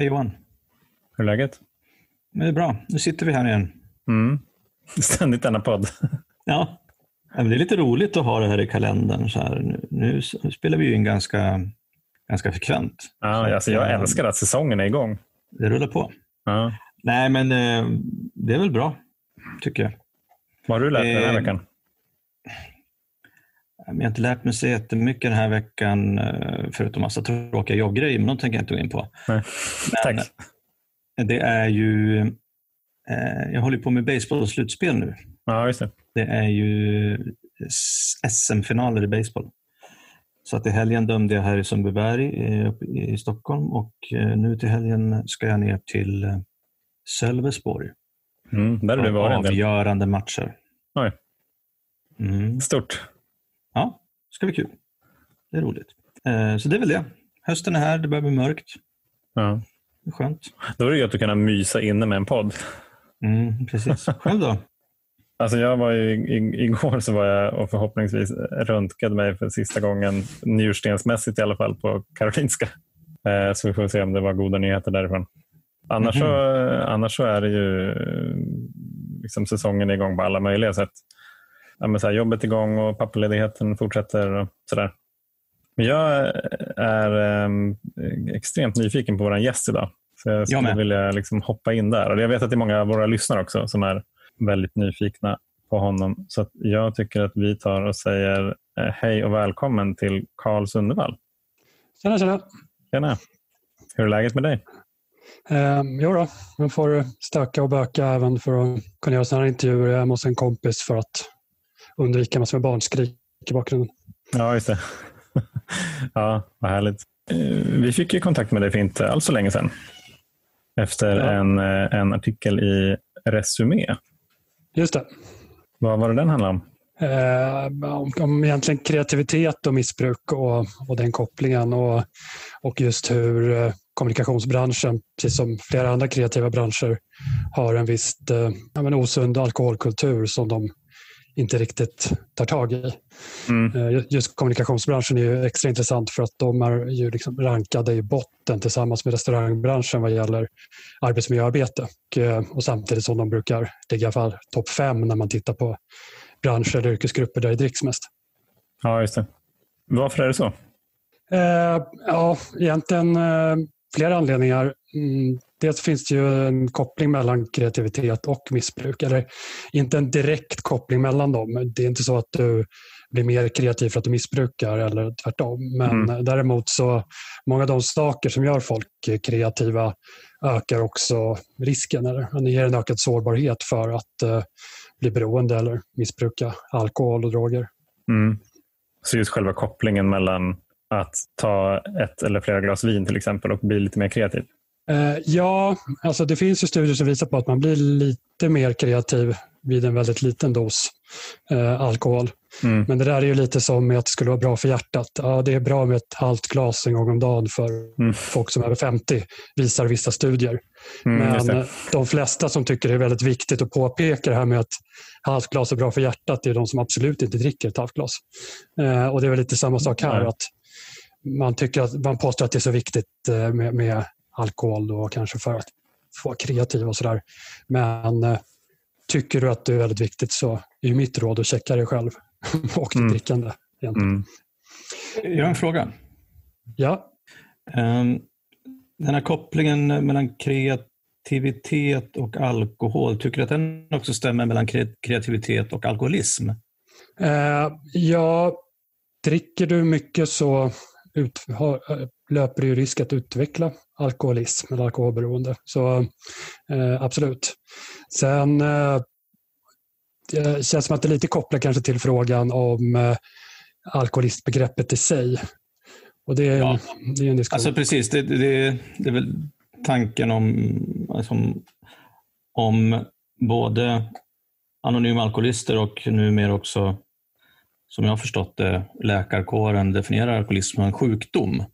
Hej Johan. Hur är läget? Det är bra. Nu sitter vi här igen. Mm. Ständigt denna podd. Ja, det är lite roligt att ha det här i kalendern. Så här. Nu, nu spelar vi ju in ganska, ganska frekvent. Ja, alltså jag älskar att säsongen är igång. Det rullar på. Ja. Nej, men eh, det är väl bra, tycker jag. Vad har du lärt dig den här Eh, veckan? Jag har inte lärt mig så jättemycket den här veckan, eh, förutom massa tråkiga jobbgrejer, men de tänker jag inte gå in på. Nej. Men Tack. det är ju, eh, jag håller på med baseball-slutspel nu. Ja, just det. Det är ju SM-finaler i baseball. Så att i helgen dömde jag här i Sundbyberg eh, i Stockholm och eh, nu till helgen ska jag ner till eh, Sölvesborg. Mm, där har du varit en del. Avgörande matcher. Oj. Mm. Stort. Det ska bli kul. Det är roligt. Eh, Så det är väl det. Hösten är här, det börjar bli mörkt. Ja. Det är skönt. Då är det gött att kunna mysa inne med en podd. Mm, precis. Själv då? Alltså jag var ju, igår så var jag och förhoppningsvis röntgade mig för sista gången, njurstensmässigt i alla fall, på Karolinska. Eh, så vi får se om det var goda nyheter därifrån. Annars, så, annars så är det ju liksom säsongen är igång på alla möjliga sätt. Ja, men så här, jobbet igång och pappaledigheten fortsätter och sådär. Men jag är eh, extremt nyfiken på vår gäst idag. Så jag skulle med. vilja liksom hoppa in där. Och jag vet att det är många av våra lyssnare också som är väldigt nyfikna på honom. Så jag tycker att vi tar och säger eh, hej och välkommen till Carl Sundevall. Tjena, tjena. Tjena. Hur är läget med dig? Eh, jo då, man får stöka och böka även för att kunna göra sådana här intervjuer. Jag är hos en kompis för att undvika massor med barnskrik i bakgrunden. Ja, just det. ja, vad härligt. Eh, Vi fick ju kontakt med dig för inte alls så länge sedan. Efter Ja. en, eh, en artikel i Resumé. Just det. Vad var det den handlade om? Eh, om, om egentligen kreativitet och missbruk och, och den kopplingen och, och just hur eh, kommunikationsbranschen, precis som flera andra kreativa branscher, har en viss eh, ja, osund alkoholkultur som de inte riktigt tar tag i. Mm. Eh, ju- Just kommunikationsbranschen är ju extra intressant för att de är ju liksom rankade i botten tillsammans med restaurangbranschen vad gäller arbetsmiljöarbete. Och, eh, och samtidigt som de brukar ligga i alla fall topp fem när man tittar på branscher eller yrkesgrupper där det dricks mest. Ja, just det. Varför är det så? Eh, ja, egentligen eh, flera anledningar. Mm, dels finns det ju en koppling mellan kreativitet och missbruk. Eller inte en direkt koppling mellan dem. Det är inte så att du blir mer kreativ för att du missbrukar eller tvärtom. Men Mm. däremot så många av de saker som gör folk kreativa ökar också risken. Eller det ger en ökad sårbarhet för att eh, bli beroende eller missbruka alkohol och droger. Mm. Så just själva kopplingen mellan att ta ett eller flera glas vin till exempel och bli lite mer kreativ. Eh, ja, alltså det finns ju studier som visar på att man blir lite mer kreativ vid en väldigt liten dos eh, alkohol. Mm. Men det där är ju lite som med att det skulle vara bra för hjärtat. Ja, det är bra med ett halvt glas en gång om dagen för Mm. folk som är över 50, visar vissa studier. Mm, Men eh, de flesta som tycker det är väldigt viktigt att påpeka det här med att halvt glas är bra för hjärtat, det är de som absolut inte dricker ett halvt glas. Eh, och det är väl lite samma sak här. Att man, tycker att, man påstår att det är så viktigt eh, med, med alkohol då, kanske för att få vara kreativ och sådär. Men eh, tycker du att det är väldigt viktigt så är ju mitt råd att checka dig själv och ditt Mm. drickande. Mm. Jag har en fråga. Ja, Ehm, Den här kopplingen mellan kreativitet och alkohol, tycker du att den också stämmer mellan kre- kreativitet och alkoholism? Eh, ja, dricker du mycket så ut, har, eh, löper ju risk att utveckla alkoholism eller alkoholberoende. Så eh, absolut. Sen eh, det känns som att det är lite kopplat kanske till frågan om eh, alkoholistbegreppet i sig. Och det är, Ja. det är en diskussion. Alltså precis, det, det, det är väl tanken om, alltså, om både anonyma alkoholister och numera också, som jag har förstått det, läkarkåren definierar alkoholism som en sjukdom.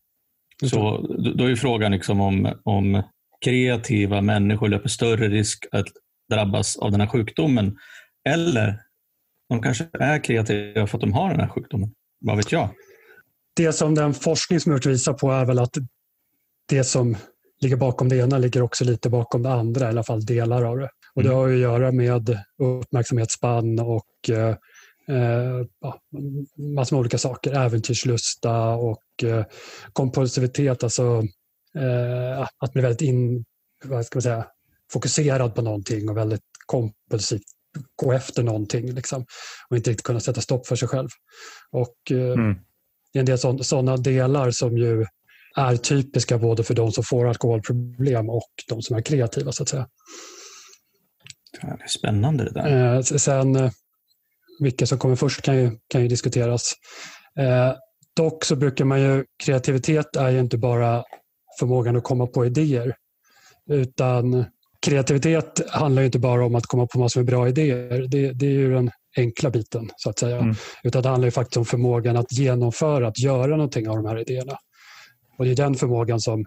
Så då är ju frågan liksom om, om kreativa människor löper större risk att drabbas av den här sjukdomen. Eller de kanske är kreativa för att de har den här sjukdomen. Vad vet jag? det som den forskning som gjorts visar på är väl att det som ligger bakom det ena ligger också lite bakom det andra, i alla fall delar av det. Och Det Mm. har att göra med uppmärksamhetsspann och eh, ja, massor med olika saker. Äventyrslusta och eh, kompulsivitet, alltså eh, att bli väldigt in, vad ska man säga, fokuserad på någonting och väldigt kompulsivt gå efter någonting liksom, och inte riktigt kunna sätta stopp för sig själv. Och eh, Mm. Det är en del sådana delar som ju är typiska både för de som får alkoholproblem och de som är kreativa. så att säga. Det är spännande det där. Eh, sen eh, vilka som kommer först kan ju, kan ju diskuteras. Eh, dock så brukar man ju, kreativitet är ju inte bara förmågan att komma på idéer. Utan kreativitet handlar ju inte bara om att komma på massor med bra idéer. Det, det är ju den enkla biten så att säga. Mm. Utan det handlar ju faktiskt om förmågan att genomföra, att göra någonting av de här idéerna. Och det är den förmågan som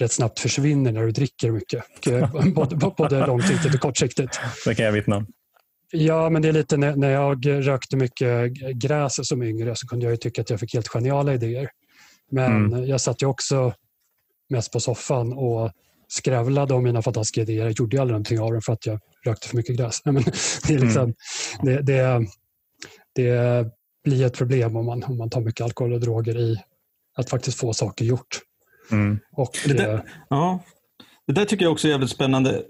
rätt snabbt försvinner när du dricker mycket. Eh, Både, både långsiktigt och kortsiktigt. Det kan jag vittna om. Ja, men det är lite när, jag rökte mycket gräs som yngre så kunde jag ju tycka att jag fick helt geniala idéer. Men jag satt ju också mest på soffan och skrävlade om mina fantastiska idéer. Jag gjorde ju aldrig någonting av dem för att jag rökte för mycket gräs. Men det, är liksom, det, det, det blir ett problem om man, om man tar mycket alkohol och droger i att faktiskt få saker gjort. Mm. Och, Det där- eh, Ja, det där tycker jag också är jävligt spännande.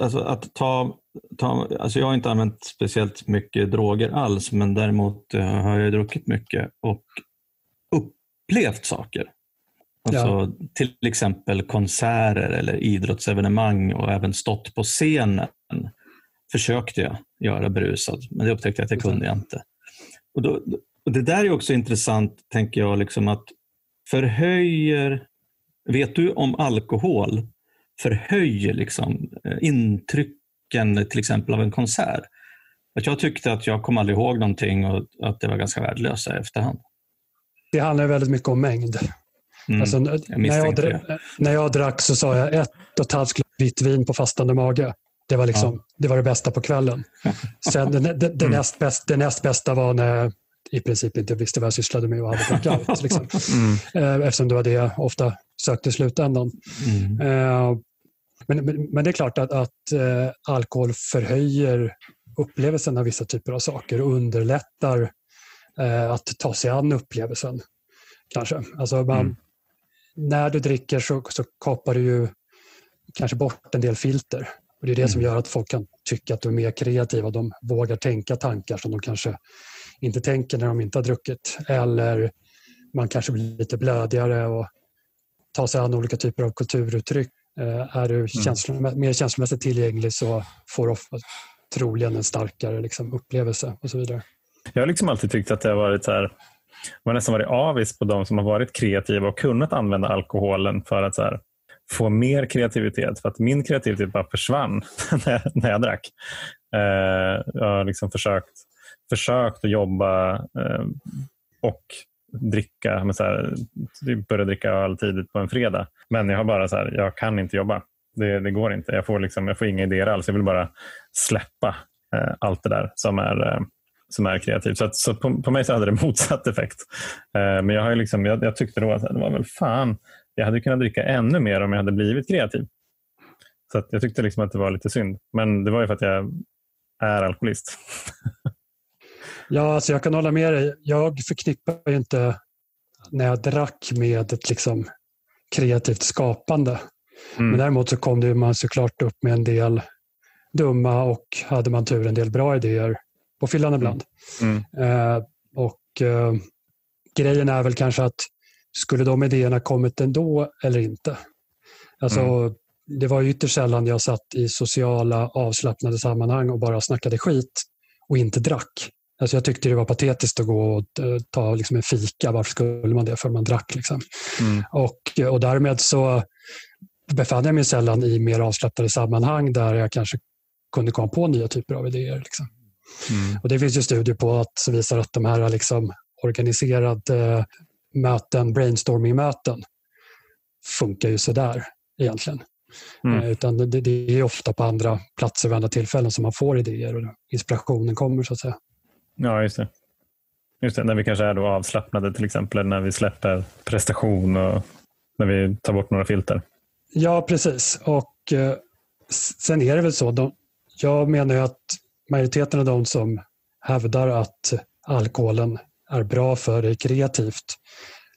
Alltså att ta, ta, alltså jag har inte använt speciellt mycket droger alls, men däremot eh, har jag druckit mycket och upplevt saker. Alltså, Till exempel konserter eller idrottsevenemang och även stått på scenen försökte jag göra berusad, men det upptäckte jag att det kunde jag inte. Och, då, och Det där är också intressant, tänker jag, liksom att förhöjer... Vet du om alkohol förhöjer liksom, eh, intrycken till exempel av en konsert? Att jag tyckte att jag kom aldrig ihåg någonting och att det var ganska värdelöst i efterhand. det handlar väldigt mycket om mängd. Mm. Alltså, när, jag misstänkte dra- när jag drack så sa jag ett och ett halvt glas vitt vin på fastande mage. Det var, liksom, det var det bästa på kvällen. Sen det, det, det, Mm. näst bäst, det näst bästa var när jag i princip inte visste vad jag sysslade med och hade blackout. Liksom. Mm. Eh, Eftersom det var det jag ofta sökte i slutändan. Mm. Men, men, men det är klart att, att eh, alkohol förhöjer upplevelsen av vissa typer av saker och underlättar eh, att ta sig an upplevelsen. Kanske. Alltså man, Mm. När du dricker så, så kapar du ju kanske bort en del filter. Och Det är det som gör att folk kan tycka att du är mer kreativa. De vågar tänka tankar som de kanske inte tänker när de inte har druckit. Eller man kanske blir lite blödigare och tar sig an olika typer av kulturuttryck. Eh, är du känslomä- mer känslomässigt tillgänglig så får du ofta, troligen en starkare liksom, upplevelse och så vidare. Jag har liksom alltid tyckt att det har varit så här, man har nästan varit avis på de som har varit kreativa och kunnat använda alkoholen för att här, få mer kreativitet. För att min kreativitet bara försvann när jag, när jag drack. Eh, jag har liksom försökt, försökt att jobba eh, och dricka, men så här, typ börja dricka öl tidigt på en fredag. Men jag har bara så här, jag kan inte jobba. Det, det går inte. Jag får, liksom, jag får inga idéer alls. Jag vill bara släppa eh, allt det där som är, eh, som är kreativt. Så, att, så på, på mig så hade det motsatt effekt. Eh, men jag, har ju liksom, jag, jag tyckte då att det var väl fan, jag hade kunnat dricka ännu mer om jag hade blivit kreativ. Så att jag tyckte liksom att det var lite synd. Men det var ju för att jag är alkoholist. Ja, alltså jag kan hålla med dig. Jag förknippar ju inte när jag drack med ett liksom kreativt skapande. Mm. Men däremot så kom det man såklart upp med en del dumma och hade man tur en del bra idéer på fyllan ibland. Mm. Eh, och eh, Grejen är väl kanske att skulle de idéerna kommit ändå eller inte? Alltså, Mm. Det var ju ytterst sällan jag satt i sociala avslappnade sammanhang och bara snackade skit och inte drack. Alltså jag tyckte det var patetiskt att gå och eh, ta liksom en fika. Varför skulle man det? För man drack. Liksom. Mm. Och, och därmed så befann jag mig sällan i mer avslappnade sammanhang där jag kanske kunde komma på nya typer av idéer. Liksom. Mm. Och det finns ju studier på att, som visar att de här liksom organiserade möten, brainstorming-möten, funkar ju sådär egentligen. Mm. Eh, Utan det, det är ofta på andra platser vid andra tillfällen som man får idéer och inspirationen kommer. så att säga. Ja, just det. Just det. När vi kanske är då avslappnade till exempel när vi släpper prestation och när vi tar bort några filter. Ja, precis. Och eh, Sen är det väl så. De, jag menar ju att majoriteten av de som hävdar att alkoholen är bra för dig kreativt,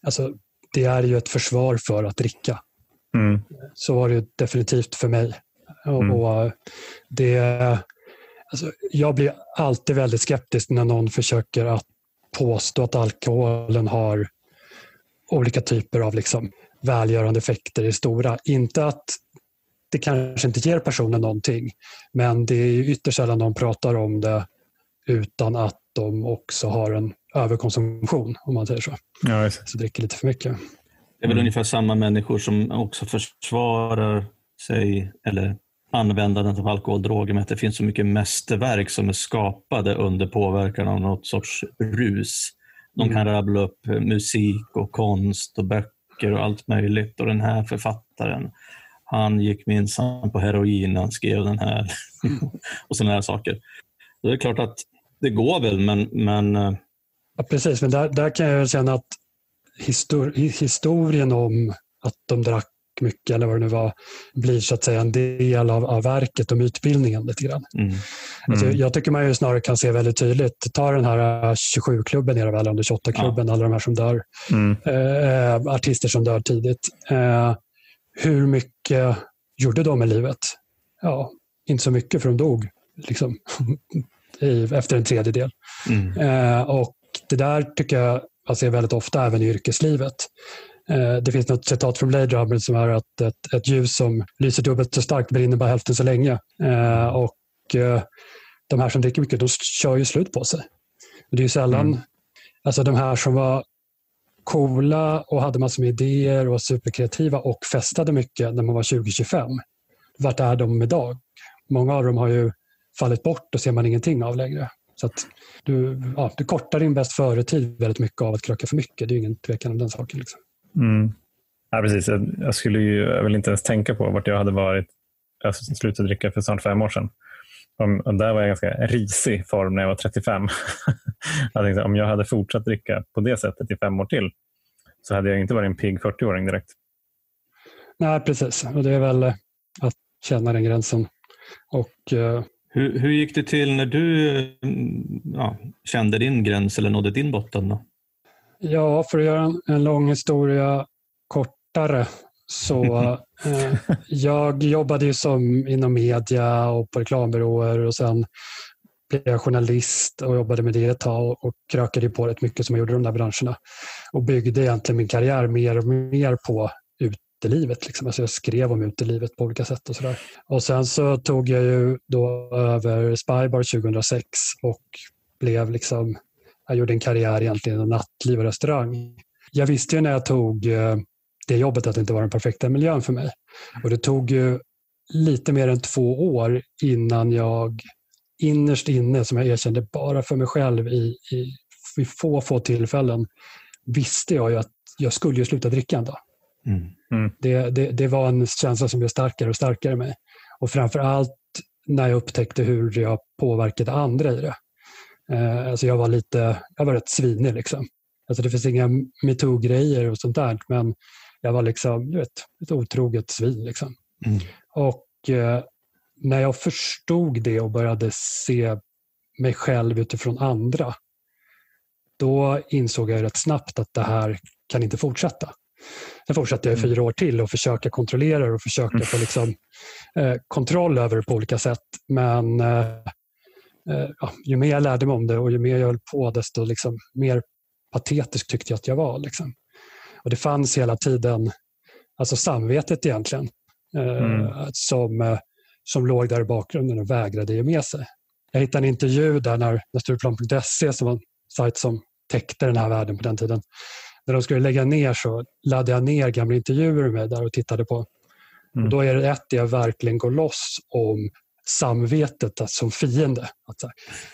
alltså, det är ju ett försvar för att dricka. Mm. Så var det definitivt för mig. Mm. Och det, alltså, jag blir alltid väldigt skeptisk när någon försöker att påstå att alkoholen har olika typer av liksom välgörande effekter i stora. Inte att det kanske inte ger personen någonting, men det är ytterst sällan de pratar om det utan att de också har en överkonsumtion, om man säger så. Ja, så dricker lite för mycket. Det är väl mm. ungefär samma människor som också försvarar sig eller användandet av alkohol och droger med att det finns så mycket mästerverk som är skapade under påverkan av något sorts rus. De kan mm. rabbla upp musik och konst och böcker och allt möjligt och den här författaren han gick minsann på heroin när han skrev den här och sådana här saker. Så det är klart att det går väl, men... men eh, ja, precis, men där, där kan jag känna att histor historien om att de drack mycket eller vad det nu var, blir så att säga en del av, av verket och mytbildningen lite grann. Mm. Alltså, mm. jag tycker man ju snarare kan se väldigt tydligt, ta den här 27-klubben, är det väl, under 28-klubben, ja. alla de här som dör, mm. eh, artister som dör tidigt. Eh, hur mycket gjorde de med livet? Ja, inte så mycket för de dog liksom, efter en tredjedel. Mm. Eh, och det där tycker jag man ser väldigt ofta även i yrkeslivet. Eh, det finns något citat från Blade Runner som är att ett, ett ljus som lyser dubbelt så starkt brinner bara hälften så länge. Eh, och eh, de här som dricker mycket, de kör ju slut på sig. Det är sällan, mm. alltså de här som var coola och hade massor med idéer och var superkreativa och festade mycket när man var 20-25. Vart är de idag? Många av dem har ju fallit bort och ser man ingenting av längre. Så att du, ja, du kortar din bäst före-tid väldigt mycket av att kröka för mycket. Det är ingen tvekan om den saken. Liksom. Mm. Ja, precis. Jag, jag skulle ju, jag vill inte ens tänka på vart jag hade varit. Jag slutade dricka för snart fem år sedan. Om, och där var jag ganska risig form när jag var 35. jag tänkte, om jag hade fortsatt dricka på det sättet i fem år till så hade jag inte varit en pigg 40-åring direkt. Nej, precis. Och det är väl att känna den gränsen. Och, uh... hur, hur gick det till när du ja, kände din gräns eller nådde din botten? Då? Ja, för att göra en, en lång historia kortare så eh, jag jobbade ju som inom media och på reklambyråer och sen blev jag journalist och jobbade med det ett tag och krökade på rätt mycket som jag gjorde i de där branscherna. Och byggde egentligen min karriär mer och mer på utelivet. Liksom. Alltså jag skrev om utelivet på olika sätt och sådär. Och sen så tog jag ju då över Spybar 2006 och blev liksom, jag gjorde en karriär egentligen inom nattliv och restaurang. Jag visste ju när jag tog eh, det jobbet att det inte var den perfekta miljön för mig. Och det tog ju lite mer än två år innan jag innerst inne, som jag erkände bara för mig själv i, i, i få, få tillfällen, visste jag ju att jag skulle ju sluta dricka en dag. Mm. Mm. Det, det, det, var en känsla som blev starkare och starkare i mig. Och framför allt när jag upptäckte hur jag påverkade andra i det. Eh, alltså jag var lite, jag var rätt svinig liksom. Alltså det finns inga metoo-grejer och sånt där, men jag var liksom, du vet, ett otroget svin. Liksom. Mm. Och eh, när jag förstod det och började se mig själv utifrån andra, då insåg jag rätt snabbt att det här kan inte fortsätta. Sen fortsatte jag i mm. fyra år till och försöka kontrollera och försöka mm. få liksom, eh, kontroll över det på olika sätt. Men eh, eh, ja, ju mer jag lärde mig om det och ju mer jag höll på, desto liksom, mer patetisk tyckte jag att jag var. Liksom. Och det fanns hela tiden, alltså samvetet egentligen, eh, mm. som, eh, som låg där i bakgrunden och vägrade ge med sig. Jag hittade en intervju där när, när Stureplan.se, som var en sajt som täckte den här världen på den tiden, när de skulle lägga ner så laddade jag ner gamla intervjuer med där och tittade på. Mm. Och då är det ett där jag verkligen går loss om samvetet som fiende. Att här,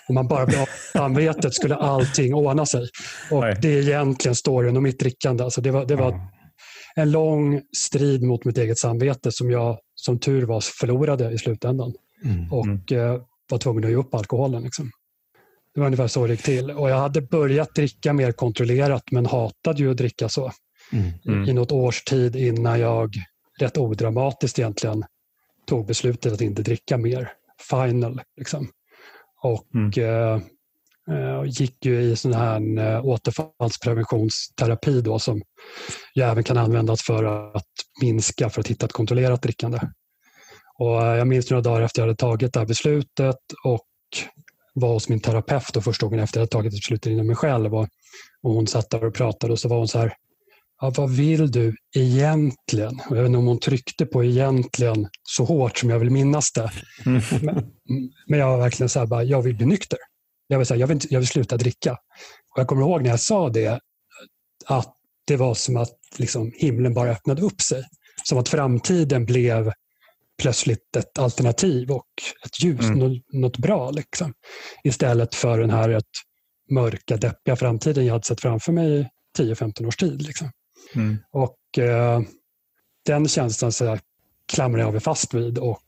om man bara blev samvetet skulle allting ordna sig. Och Det är egentligen storyn om mitt drickande. Alltså det var, det var en lång strid mot mitt eget samvete som jag som tur var förlorade i slutändan. Mm. Och eh, var tvungen att ge upp alkoholen. Liksom. Det var ungefär så det gick till. Och jag hade börjat dricka mer kontrollerat men hatade ju att dricka så. Mm. Mm. I något års tid innan jag rätt odramatiskt egentligen tog beslutet att inte dricka mer. Final. Liksom. Och mm. eh, eh gick ju i sån här eh, återfallspreventionsterapi då, som ju även kan användas för att minska, för att hitta ett kontrollerat drickande. Och eh, jag minns några dagar efter jag hade tagit det här beslutet och var hos min terapeut och första gången efter jag tagit beslutet inom mig själv. Och, och hon satt där och pratade och så var hon så här, ja, vad vill du egentligen? Och jag vet inte om hon tryckte på egentligen så hårt som jag vill minnas det. Mm. Men, men, jag var verkligen så här, bara, jag vill bli nykter. Jag vill, här, jag, vill, jag vill sluta dricka. Och jag kommer ihåg när jag sa det, att det var som att liksom, himlen bara öppnade upp sig. Som att framtiden blev plötsligt ett alternativ och ett ljus, mm. något, något bra. Liksom. Istället för den här ett mörka, deppiga framtiden jag hade sett framför mig i 10-15 års tid. Liksom. Mm. Och eh, Den känslan så klamrade jag mig fast vid och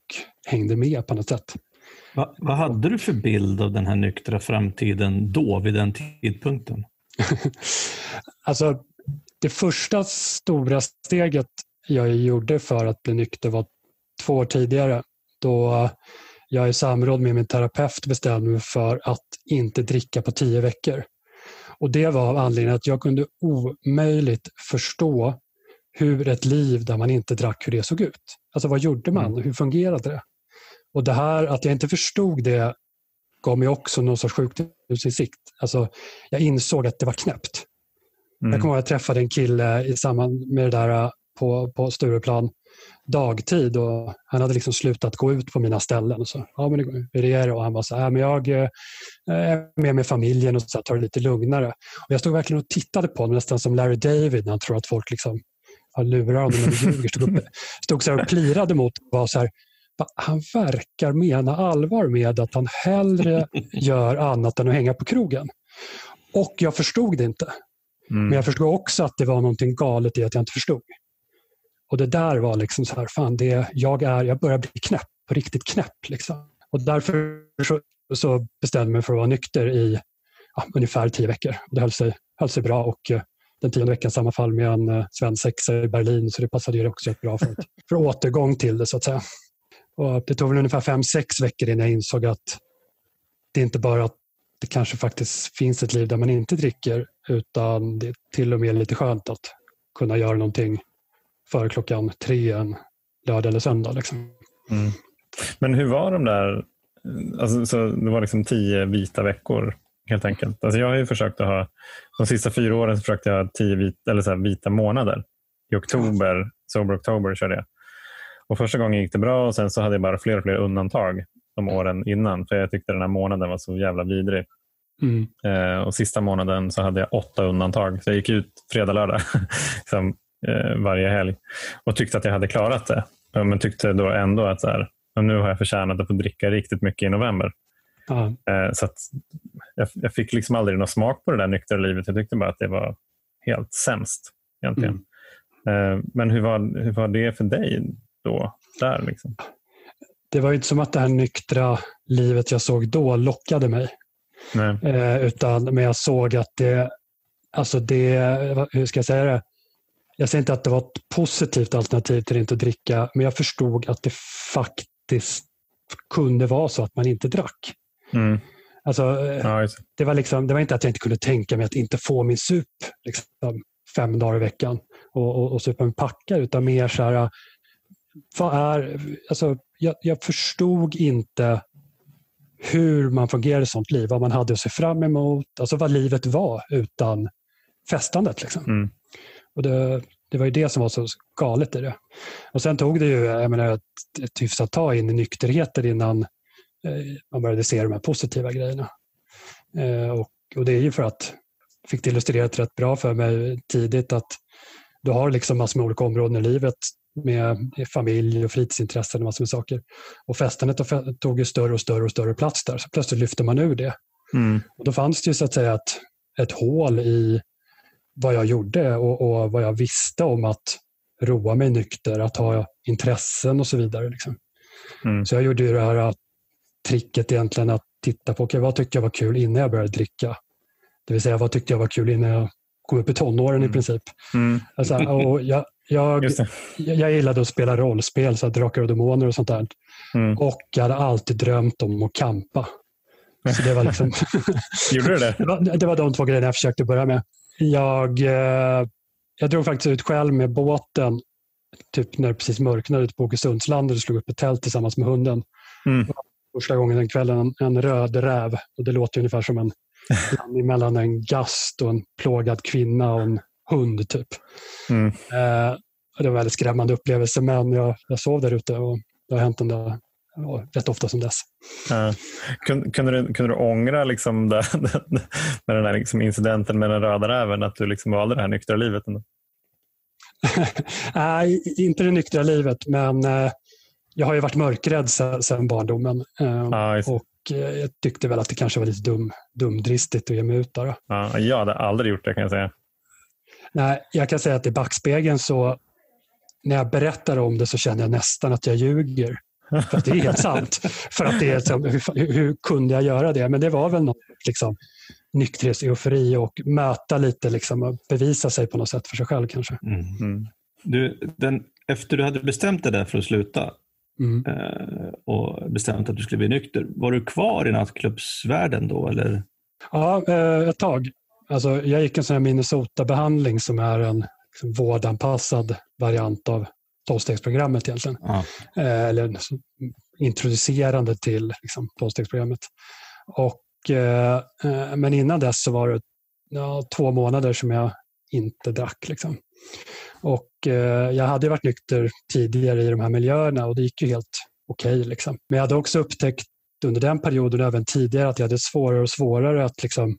hängde med på något sätt. Va, vad hade du för bild av den här nyktra framtiden då, vid den tidpunkten? alltså, det första stora steget jag gjorde för att bli nykter var två år tidigare då jag i samråd med min terapeut bestämde mig för att inte dricka på tio veckor. Och Det var av anledningen att jag kunde omöjligt förstå hur ett liv där man inte drack, hur det såg ut. Alltså vad gjorde man? Mm. Hur fungerade det? Och det här att jag inte förstod det gav mig också någon sorts sjukdomsinsikt. Alltså, jag insåg att det var knäppt. Mm. Jag kommer ihåg att jag träffade en kille i samband med det där äh, på, på Stureplan dagtid och han hade liksom slutat gå ut på mina ställen. Och så, ja, men hur är det? Och han var så här, men jag eh, är med med familjen och så här, tar det lite lugnare. Och jag stod verkligen och tittade på honom nästan som Larry David när han tror att folk liksom lurar honom eller ljuger. Stod, upp, stod så här och plirade mot och så här, han verkar mena allvar med att han hellre gör annat än att hänga på krogen. Och jag förstod det inte. Mm. Men jag förstod också att det var någonting galet i att jag inte förstod. Och det där var liksom så här, fan, det, jag, är, jag börjar bli knäpp, på riktigt knäpp. Liksom. Och därför så, så bestämde jag mig för att vara nykter i ja, ungefär tio veckor. Och det höll sig, höll sig bra och eh, den tionde veckan sammanfall med en eh, svensexa i Berlin så det passade ju också bra för, för återgång till det så att säga. Och det tog väl ungefär fem, sex veckor innan jag insåg att det inte bara att det kanske faktiskt finns ett liv där man inte dricker utan det är till och med lite skönt att kunna göra någonting före klockan tre en lördag eller söndag. Liksom. Mm. Men hur var de där, alltså, så det var liksom tio vita veckor helt enkelt. Alltså jag har ju försökt att ha, de sista fyra åren så försökte jag ha tio vit, eller så vita månader. I oktober. Sober October körde jag. Och första gången gick det bra och sen så hade jag bara fler och fler undantag de åren innan. För jag tyckte den här månaden var så jävla vidrig. Mm. Eh, och sista månaden så hade jag åtta undantag. Så jag gick ut fredag, lördag. liksom, varje helg och tyckte att jag hade klarat det. Men tyckte då ändå att så här, nu har jag förtjänat att få dricka riktigt mycket i november. Uh eh, så jag, jag, fick liksom aldrig någon smak på det där nyktra livet. Jag tyckte bara att det var helt sämst egentligen. Mm. Eh, men hur var, hur var det för dig då? Där liksom? Det var inte som att det här nyktra livet jag såg då lockade mig. Eh, utan, men jag såg att det, alltså det, hur ska jag säga det? Jag säger inte att det var ett positivt alternativ till att inte dricka, men jag förstod att det faktiskt kunde vara så att man inte drack. Mm. Alltså, ja, det, var liksom, det var inte att jag inte kunde tänka mig att inte få min sup liksom, fem dagar i veckan och, och, och supa en packa, utan mer så här, vad är, alltså, jag, jag förstod inte hur man fungerar i sånt liv, vad man hade att se fram emot, alltså vad livet var utan festandet. Liksom. Mm. Och det, det var ju det som var så galet i det. Och sen tog det ju jag menar, ett, ett hyfsat tag in i nykterheten innan eh, man började se de här positiva grejerna. Eh, och, och, det är ju för att fick det illustrerat rätt bra för mig tidigt att du har liksom massor med olika områden i livet med familj och fritidsintressen och massor med saker. Och festandet tog ju större och större och större plats där. Så plötsligt lyfte man ur det. Mm. Och då fanns det ju så att säga ett, ett hål i vad jag gjorde och, och, vad jag visste om att roa mig nykter, att ha intressen och så vidare. Liksom. Mm. Så jag gjorde ju det här tricket egentligen att titta på okay, vad tyckte jag var kul innan jag började dricka. Det vill säga vad tyckte jag var kul innan jag kom upp i tonåren Mm. i princip. Mm. Alltså, och jag, jag, jag gillade att spela rollspel, så Drakar och Demoner och sånt där. Mm. Och jag hade alltid drömt om att campa. Så det var, liksom, Gjorde du det? det, var, det var de två grejerna jag försökte börja med. Jag, eh, jag drog faktiskt ut själv med båten typ när det precis mörknade ute på Åkesundslandet och slog upp ett tält tillsammans med hunden. Mm. Första gången den kvällen, en, en röd räv. Och det låter ungefär som en blandning mellan en gast och en plågad kvinna och en hund. typ. Mm. Eh, det var en väldigt skrämmande upplevelse, men jag, jag sov där ute och det har hänt den där, rätt ofta sedan dess. Ja. Kunde, kunde, du, kunde du ångra liksom det, med den här liksom incidenten med den röda räven, att du liksom valde det här nyktra livet? Ändå? Nej, inte det nyktra livet, men eh, jag har ju varit mörkrädd sedan, barndomen. Eh, Ja, och eh, jag tyckte väl att det kanske var lite dum, dumdristigt att ge mig ut där. ja, jag hade aldrig gjort det kan jag säga. Nej, jag kan säga att i backspegeln så när jag berättar om det så känner jag nästan att jag ljuger. För att det är helt sant. För att det är hur, hur kunde jag göra det? Men det var väl något liksom, nykterhetseufori och möta lite liksom, och bevisa sig på något sätt för sig själv kanske. Mm. Mm. Du, den, efter du hade bestämt dig där för att sluta Mm. eh, och bestämt att du skulle bli nykter, var du kvar i nattklubbsvärlden då? Eller? Ja, eh, ett tag. Alltså, jag gick en sån här Minnesota-behandling som är en liksom, vårdanpassad variant av tolvstegsprogrammet egentligen. Ja. Eh, eller introducerande till liksom, tolvstegsprogrammet. Och, eh, eh, men innan dess så var det ja, två månader som jag inte drack. Liksom. Och eh, jag hade varit nykter tidigare i de här miljöerna och det gick ju helt okej. liksom. Men jag hade också upptäckt under den perioden och även tidigare att jag hade svårare och svårare att liksom,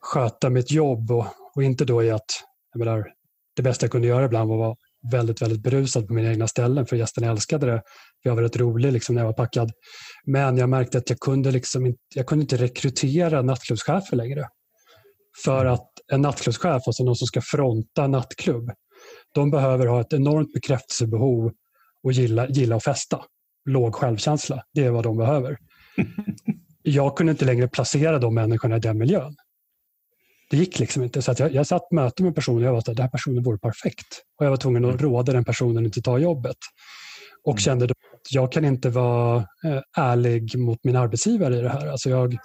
sköta mitt jobb och, och inte då i att jag menar, det bästa jag kunde göra ibland var att väldigt, väldigt berusad på mina egna ställen för gästerna älskade det. Jag var rätt rolig liksom, när jag var packad. Men jag märkte att jag kunde, liksom inte, jag kunde inte rekrytera nattklubbschefer längre. För att en nattklubbschef, alltså någon som ska fronta en nattklubb, de behöver ha ett enormt bekräftelsebehov och gilla, gilla att festa. Låg självkänsla, det är vad de behöver. Jag kunde inte längre placera de människorna i den miljön. Det gick liksom inte. Så att jag, jag satt möte med personer och jag var här, den här personen vore perfekt. Och jag var tvungen att råda den personen att inte ta jobbet. Och Mm. kände då att jag kan inte vara eh, ärlig mot min arbetsgivare i det här. Alltså jag,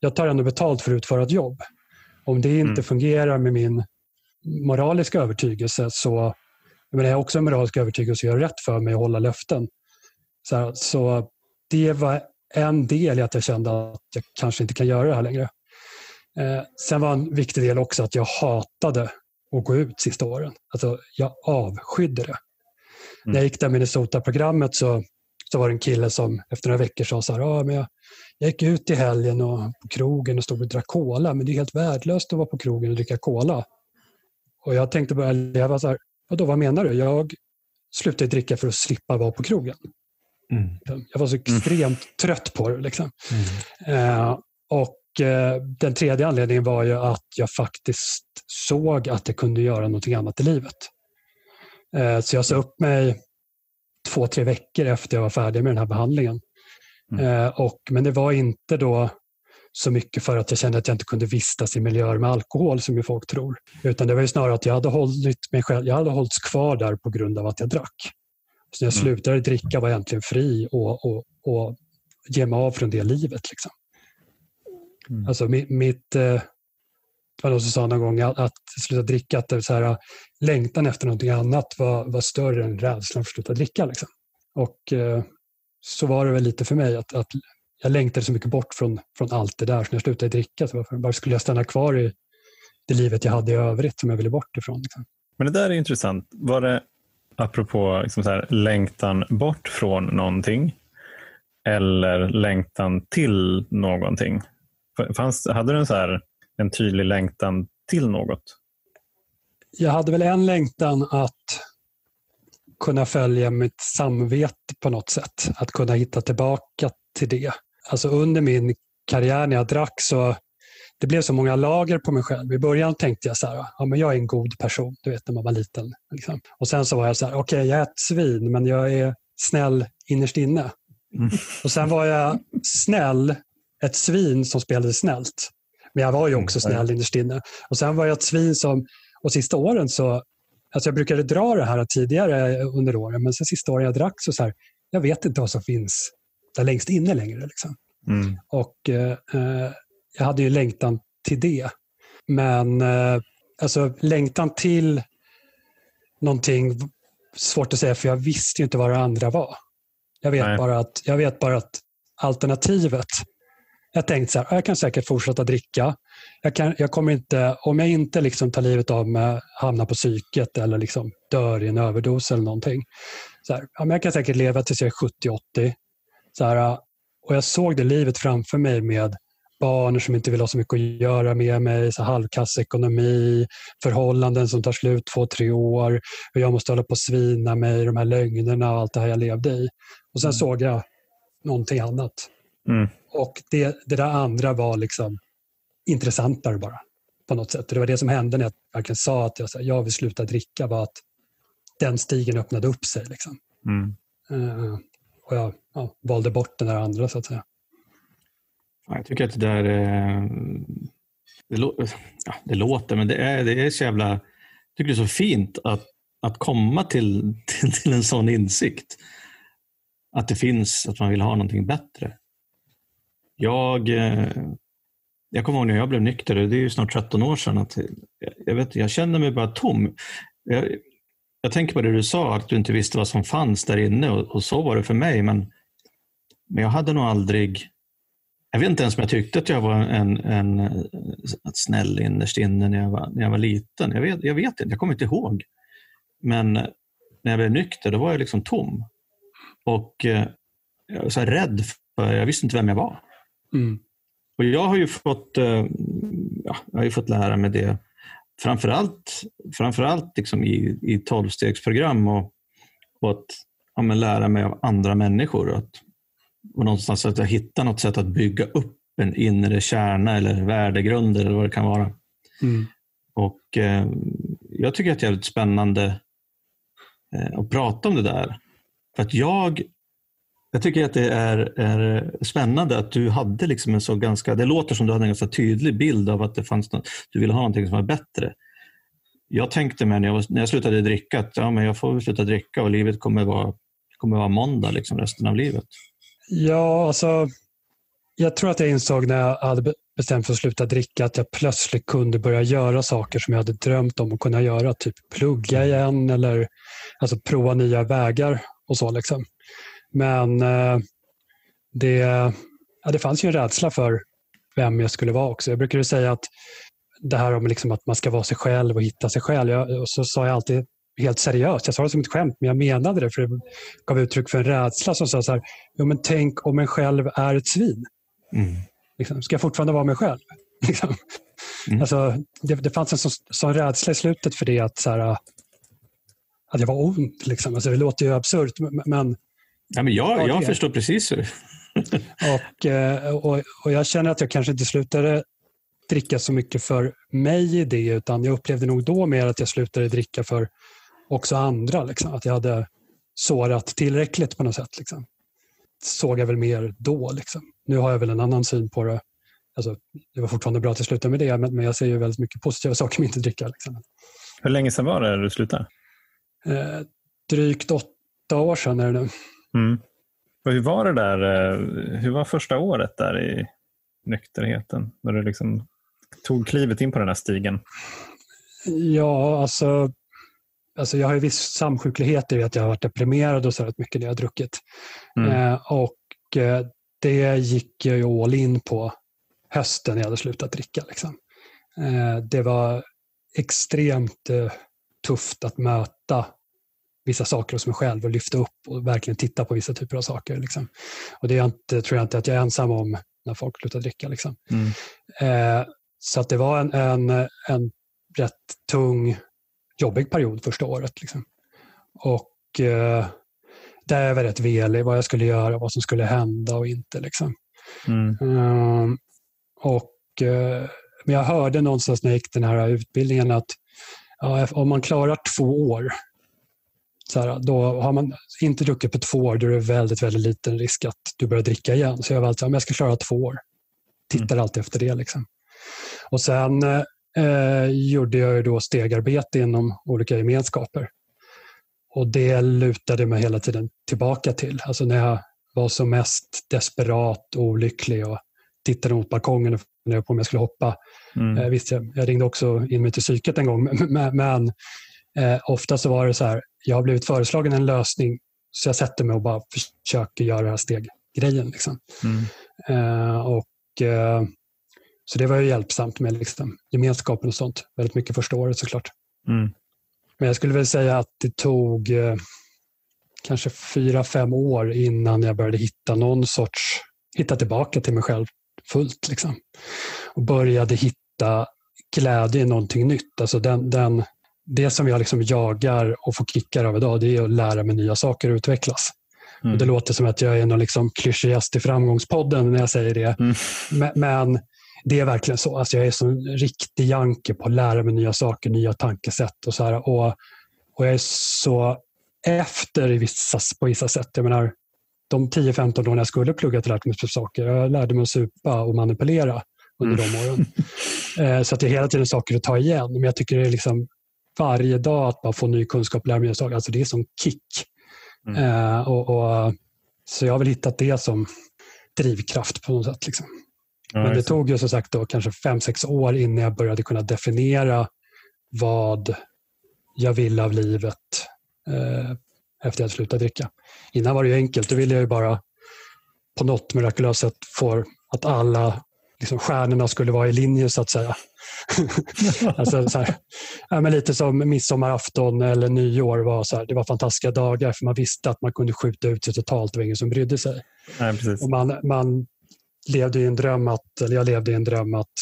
jag tar ändå betalt för att utföra ett jobb. Om det inte Mm. fungerar med min moraliska övertygelse så jag menar, jag har också en moralisk övertygelse att göra rätt för mig och hålla löften. Så, här, så det var en del i att jag kände att jag kanske inte kan göra det här längre. Eh, sen var en viktig del också att jag hatade att gå ut sista åren. Alltså, jag avskydde det. När jag gick det Minnesota-programmet så, så var det en kille som efter några veckor sa så här, ah, men jag, jag gick ut i helgen och på krogen och stod och drack cola, men det är helt värdelöst att vara på krogen och dricka cola. Och jag tänkte börja leva så här, vadå, vad menar du? Jag slutade dricka för att slippa vara på krogen. Mm. Jag var så extremt trött på det. Liksom. Mm. Eh, och Den tredje anledningen var ju att jag faktiskt såg att jag kunde göra någonting annat i livet. Eh, så jag sa upp mig två, tre veckor efter jag var färdig med den här behandlingen. Mm. Eh, och, men det var inte då så mycket för att jag kände att jag inte kunde vistas i miljöer med alkohol som ju folk tror. Utan det var ju snarare att jag hade hållit mig själv, jag hade hållits kvar där på grund av att jag drack. Så när jag Mm. slutade dricka var jag egentligen fri och, och, och ge mig av från det livet. Liksom. Mm. Alltså mitt, mitt eh, det var någon som sa någon gång att, att sluta dricka, att det så här, längtan efter någonting annat var, var större än rädslan för att sluta dricka. Liksom. Och eh, så var det väl lite för mig, att, att jag längtade så mycket bort från, från allt det där. Så när jag slutade dricka, så varför, varför skulle jag stanna kvar i det livet jag hade i övrigt som jag ville bort ifrån? Liksom. Men det där är intressant. Var det apropå liksom så här, längtan bort från någonting eller längtan till någonting? Fanns, hade du en, så här, en tydlig längtan till något? Jag hade väl en längtan att kunna följa mitt samvete på något sätt. Att kunna hitta tillbaka till det. Alltså under min karriär när jag drack så det blev så många lager på mig själv. I början tänkte jag så här, ja, men jag är en god person, du vet när man var liten. Liksom. Och sen så var jag så här, okej okay, jag är ett svin men jag är snäll innerst inne. Mm. Och sen var jag snäll, ett svin som spelade snällt. Men jag var ju också mm. snäll innerst inne. Och sen var jag ett svin som, och sista åren så, alltså jag brukade dra det här tidigare under åren, men sen sista åren jag drack så, så här, jag vet inte vad som finns där längst inne längre. Liksom. Mm. Och eh, eh jag hade ju längtan till det. Men eh, alltså längtan till någonting, svårt att säga för jag visste ju inte vad det andra var. Jag vet, bara att, jag vet bara att alternativet, jag tänkte så här, jag kan säkert fortsätta dricka. Jag, kan, jag kommer inte, om jag inte liksom tar livet av mig, hamnar på psyket eller liksom dör i en överdos eller någonting. Så här, jag kan säkert leva tills jag är 70-80. Och jag såg det livet framför mig med barn som inte vill ha så mycket att göra med mig, så halvkass ekonomi, förhållanden som tar slut två, tre år, och jag måste hålla på att svina mig, de här lögnerna och allt det här jag levde i. Och sen mm. såg jag någonting annat. Mm. Och det, det där andra var liksom intressantare bara på något sätt. Det var det som hände när jag verkligen sa att jag, jag vill sluta dricka, var att den stigen öppnade upp sig. Liksom. Mm. Uh, och jag ja, valde bort den där andra så att säga. Jag tycker att det där det, lå, ja, det låter, men det är, det är så jävla... Jag tycker det är så fint att, att komma till, till, till en sån insikt. Att det finns, att man vill ha någonting bättre. Jag, eh, jag kommer ihåg när jag blev nykter, det är ju snart 13 år sedan, att jag, vet, jag kände mig bara tom. Jag, jag tänker på det du sa, att du inte visste vad som fanns där inne och, och så var det för mig. Men, men jag hade nog aldrig jag vet inte ens om jag tyckte att jag var en, en, en snäll innerst inne när jag var, när jag var liten. Jag vet, jag vet inte, jag kommer inte ihåg. Men när jag blev nykter, då var jag liksom tom. Och eh, jag var så rädd, för jag visste inte vem jag var. Mm. Och jag har ju fått, eh, ja, jag har fått lära mig det framförallt, framförallt liksom i, i tolvstegsprogram och, och att ja, lära mig av andra människor. Att och någonstans att jag hittar något sätt att bygga upp en inre kärna eller värdegrunder eller vad det kan vara. Mm. Och eh, Jag tycker att det är jävligt spännande eh, att prata om det där. För att jag, jag tycker att det är, är spännande att du hade liksom en så ganska, det låter som du hade en ganska tydlig bild av att det fanns något, du ville ha någonting som var bättre. Jag tänkte mig när jag, när jag slutade dricka att ja, men jag får sluta dricka och livet kommer vara, kommer vara måndag liksom resten av livet. Ja, alltså, jag tror att jag insåg när jag hade bestämt för att sluta dricka att jag plötsligt kunde börja göra saker som jag hade drömt om att kunna göra. Typ plugga igen eller alltså, prova nya vägar och så. Liksom. Men eh, det, ja, det fanns ju en rädsla för vem jag skulle vara också. Jag brukade säga att det här om liksom att man ska vara sig själv och hitta sig själv. Jag, och så sa jag alltid helt seriöst. Jag sa det som ett skämt, men jag menade det för det gav uttryck för en rädsla som sa så här, jo, men tänk om en själv är ett svin. Mm. Liksom, ska jag fortfarande vara mig själv? Liksom. Mm. Alltså, det, det fanns en sån, sån rädsla i slutet för det att, så här, att jag var ont. Liksom. Alltså, det låter ju absurt, men... Ja, men jag, jag förstår precis hur. och, eh, och, och jag känner att jag kanske inte slutade dricka så mycket för mig i det, utan jag upplevde nog då mer att jag slutade dricka för också andra. Liksom. Att jag hade sårat tillräckligt på något sätt. Liksom. Såg jag väl mer då. Liksom. Nu har jag väl en annan syn på det. Alltså, det var fortfarande bra att jag slutade med det, men, men jag ser ju väldigt mycket positiva saker med att inte dricka. Liksom. Hur länge sedan var det du slutade? Eh, drygt åtta år sedan är det nu. Mm. Och hur var det där? Eh, hur var första året där i nykterheten? När du liksom tog klivet in på den här stigen? Ja, alltså Alltså jag har ju viss samsjuklighet i att jag har varit deprimerad och så rätt mycket när jag har druckit. Mm. Eh, och eh, det gick jag ju all in på hösten när jag hade slutat dricka. Liksom. Eh, det var extremt eh, tufft att möta vissa saker hos mig själv och lyfta upp och verkligen titta på vissa typer av saker. Liksom. Och det är inte, tror jag inte att jag är ensam om när folk slutar dricka. Liksom. Mm. Eh, så att det var en, en, en rätt tung jobbig period första året. Liksom. Och eh, där jag var rätt velig vad jag skulle göra, vad som skulle hända och inte. Liksom. Mm. Um, och, eh, men jag hörde någonstans när jag gick den här utbildningen att ja, om man klarar två år, så här, då har man inte druckit på två år, då är det väldigt, väldigt liten risk att du börjar dricka igen. Så jag var om jag ska klara två år, tittar mm. alltid efter det. Liksom. Och sen eh, gjorde jag då stegarbete inom olika gemenskaper. Och det lutade mig hela tiden tillbaka till. Alltså när jag var som mest desperat och olycklig och tittade mot balkongen och funderade på om jag skulle hoppa. Mm. Eh, visst, jag, jag, ringde också in mig till psyket en gång, men, men eh, ofta så var det så här, jag har blivit föreslagen en lösning så jag sätter mig och bara försöker göra det här steggrejen. Liksom. Mm. Eh, och, eh, så det var ju hjälpsamt med liksom, gemenskapen och sånt. Väldigt mycket första året såklart. Mm. Men jag skulle väl säga att det tog eh, kanske fyra, fem år innan jag började hitta någon sorts, hitta tillbaka till mig själv fullt. Liksom. Och började hitta glädje i någonting nytt. Alltså den, den, det som jag liksom jagar och får kickar av idag, det är att lära mig nya saker och utvecklas. Mm. Och det låter som att jag är någon liksom klyschigast i framgångspodden när jag säger det. Mm. Men, men, det är verkligen så. Alltså jag är som en riktig janke på att lära mig nya saker, nya tankesätt. Och så här. Och, och jag är så efter i vissa, på vissa sätt. Jag menar, de 10-15 år när jag skulle plugga till lärt mig saker, jag lärde mig att supa och manipulera under mm. de åren. Eh, så att det är hela tiden saker att ta igen. Men jag tycker det är liksom varje dag att bara få ny kunskap, saker. Alltså det är som kick. Mm. Eh, och, och, så jag har väl hittat det som drivkraft på något sätt. Liksom. Ja, Men det tog ju som sagt då kanske fem sex år innan jag började kunna definiera vad jag ville av livet eh, efter att jag slutat dricka. Innan var det ju enkelt. Då ville jag ju bara på något mirakulöst sätt få att alla liksom, stjärnorna skulle vara i linje så att säga. alltså, så här, ja, men lite som midsommarafton eller nyår var så här, det var fantastiska dagar för man visste att man kunde skjuta ut sig totalt. Det var ingen som brydde sig. Nej, och man, man levde i en dröm att, eller jag levde i en dröm att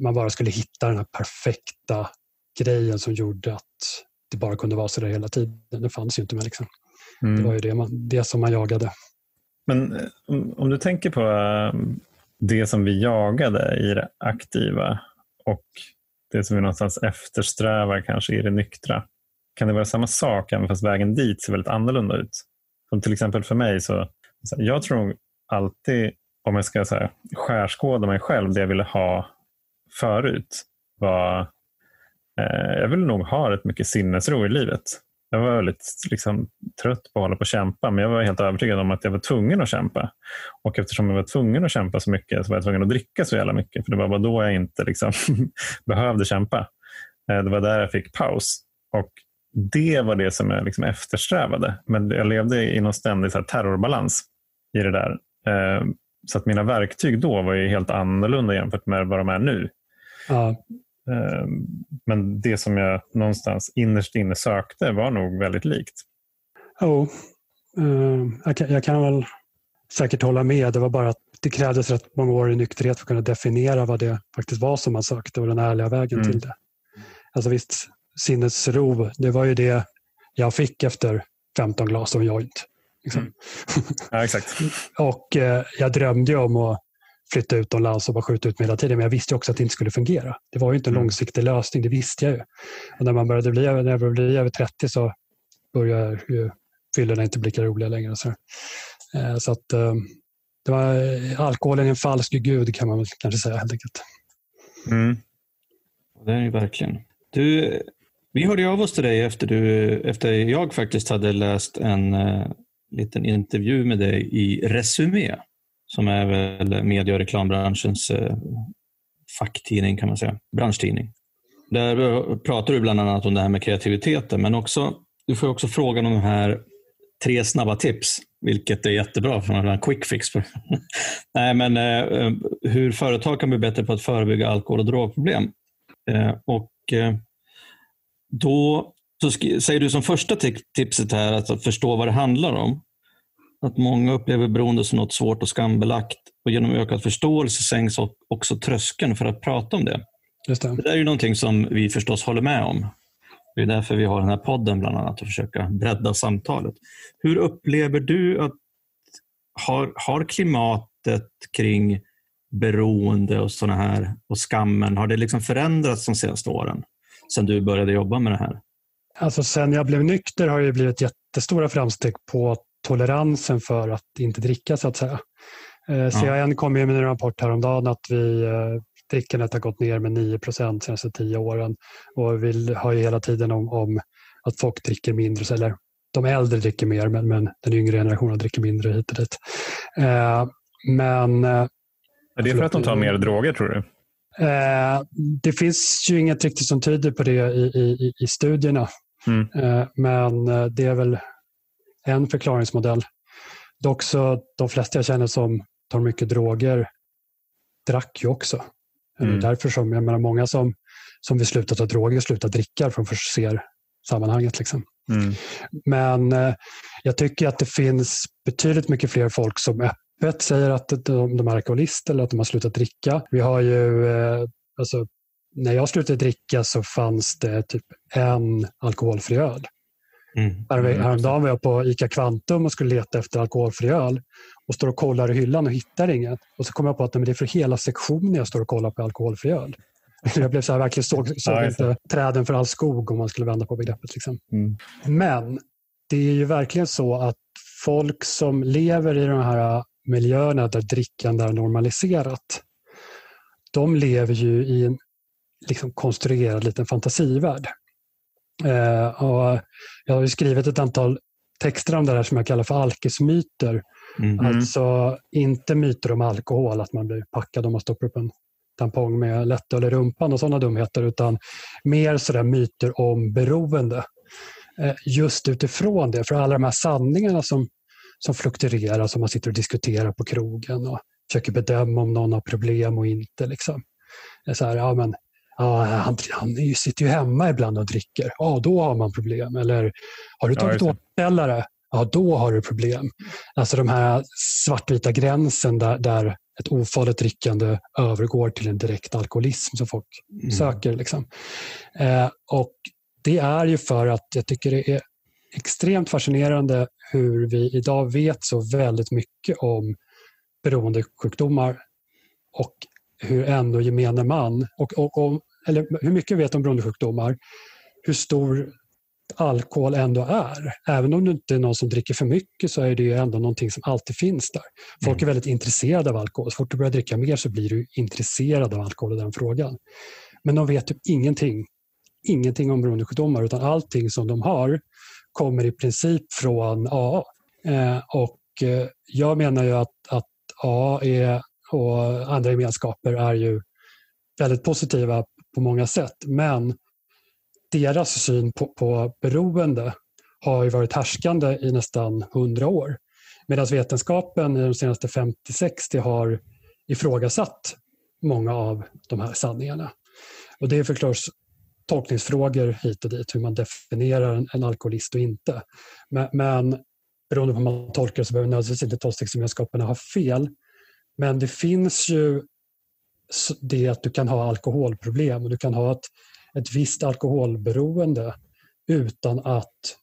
man bara skulle hitta den här perfekta grejen som gjorde att det bara kunde vara så där hela tiden. Det fanns ju inte med. Liksom. Mm. Det var ju det, man, det som man jagade. Men eh, om, om du tänker på eh, det som vi jagade i det aktiva och det som vi någonstans eftersträvar kanske i det nyktra. Kan det vara samma sak även fast vägen dit ser väldigt annorlunda ut? Som till exempel för mig, så, jag tror alltid om jag ska så skärskåda mig själv, det jag ville ha förut var eh, jag ville nog ha rätt mycket sinnesro i livet. Jag var väldigt liksom, trött på att hålla på och kämpa, men jag var helt övertygad om att jag var tvungen att kämpa. Och eftersom jag var tvungen att kämpa så mycket så var jag tvungen att dricka så jävla mycket. För det var bara då jag inte liksom, behövde kämpa. Eh, det var där jag fick paus. Och det var det som jag liksom eftersträvade. Men jag levde i någon ständig så terrorbalans i det där. Eh, så att mina verktyg då var ju helt annorlunda jämfört med vad de är nu. Ja. Eh, men det som jag någonstans innerst inne sökte var nog väldigt likt. Jo, oh, jag, kan, jag kan väl säkert hålla med. Det var bara att det krävdes rätt många år i nykterhet för att kunna definiera vad det faktiskt var som man sökte och den ärliga vägen mm. till det. Alltså visst, sinnesro, det var ju det jag fick efter 15 glas av joint. Liksom. Mm. Ja, exakt. och eh, jag drömde om att flytta utomlands och bara skjuta ut mig hela tiden. Men jag visste också att det inte skulle fungera. Det var ju inte en mm. långsiktig lösning, det visste jag ju. Och när man började bli, när jag började bli över 30 så började ju fyllorna inte bli lika roliga längre. Så, eh, så att, eh, det var, alkoholen är en falsk gud kan man väl kanske säga helt enkelt. Mm. Det är det verkligen. Du, vi hörde av oss till dig efter, du, efter jag faktiskt hade läst en uh, liten intervju med dig i Resumé som är väl medie och reklambranschens eh, facktidning kan man säga, branschtidning. Där eh, pratar du bland annat om det här med kreativiteten men också, du får också frågan om de här tre snabba tips, vilket är jättebra för man har en quick fix. Nej, men eh, eh, hur företag kan bli bättre på att förebygga alkohol och drogproblem. Eh, och då så säger du som första tipset här att förstå vad det handlar om. Att många upplever beroende som något svårt och skambelagt och genom ökad förståelse sänks också tröskeln för att prata om det. Just det. det där är ju någonting som vi förstås håller med om. Det är därför vi har den här podden bland annat, att försöka bredda samtalet. Hur upplever du att har, har klimatet kring beroende och såna här och skammen, har det liksom förändrats de senaste åren? sen du började jobba med det här? Alltså sen jag blev nykter har det blivit jättestora framsteg på toleransen för att inte dricka så att säga. Eh, CAN kom med en rapport häromdagen att vi, eh, drickandet har gått ner med 9 procent de senaste tio åren. Och vi har ju hela tiden om, om att folk dricker mindre, eller de äldre dricker mer men, men den yngre generationen dricker mindre hit och dit. Eh, men... Eh, är det för att de tar mer droger tror du? Eh, det finns ju inget riktigt som tyder på det i, i, i studierna. Mm. Eh, men eh, det är väl en förklaringsmodell. Dock så de flesta jag känner som tar mycket droger drack ju också. Mm. Därför som, jag menar många som, som vill sluta ta droger slutar dricka för de ser sammanhanget. Liksom. Mm. Men eh, jag tycker att det finns betydligt mycket fler folk som öppet säger att de, de är alkoholister eller att de har slutat dricka. Vi har ju, eh, alltså, när jag slutade dricka så fanns det typ en alkoholfri öl. Mm. mm. Häromdagen var jag på ICA Kvantum och skulle leta efter alkoholfri öl och står och kollar i hyllan och hittar inget. Och så kom jag på att det är för hela sektionen jag står och kollar på alkoholfri öl. Jag blev så här, verkligen såg, såg ja, inte träden för all skog om man skulle vända på begreppet. Liksom. Mm. Men det är ju verkligen så att folk som lever i de här miljöerna där drickande är normaliserat, de lever ju i en liksom, konstruerad liten fantasivärld. Eh, och jag har skrivit ett antal texter om det här som jag kallar för alkismyter. Mm. Alltså inte myter om alkohol, att man blir packad om man stoppar upp en tampong med lättöl i rumpan och sådana dumheter, utan mer sådär myter om beroende. Eh, just utifrån det, för alla de här sanningarna som, som fluktuerar, som man sitter och diskuterar på krogen och försöker bedöma om någon har problem och inte. Liksom. Så här, ja, men, ja, han, han sitter ju hemma ibland och dricker. Ja, då har man problem. Eller har du tagit ja, återställare? Ja, då har du problem. Alltså de här svartvita gränsen där, där ett ofarligt drickande övergår till en direkt alkoholism som folk mm. söker. Liksom. Eh, och Det är ju för att jag tycker det är extremt fascinerande hur vi idag vet så väldigt mycket om beroendesjukdomar och hur ändå gemene man, och, och, och, eller hur mycket vi vet om beroendesjukdomar, hur stor alkohol ändå är. Även om det inte är någon som dricker för mycket så är det ändå någonting som alltid finns där. Folk är mm. väldigt intresserade av alkohol. Så fort du börjar dricka mer så blir du intresserad av alkohol i den frågan. Men de vet typ ingenting, ingenting om beroendesjukdomar utan allting som de har kommer i princip från AA. Eh, och eh, jag menar ju att, att AA är, och andra gemenskaper är ju väldigt positiva på många sätt. Men deras syn på, på beroende har ju varit härskande i nästan 100 år. Medan vetenskapen i de senaste 50-60 har ifrågasatt många av de här sanningarna. Och det är förstås tolkningsfrågor hit och dit, hur man definierar en, en alkoholist och inte. Men, men beroende på hur man tolkar så behöver nödvändigtvis inte tolkningsgemenskaperna ha fel. Men det finns ju det att du kan ha alkoholproblem och du kan ha ett ett visst alkoholberoende utan att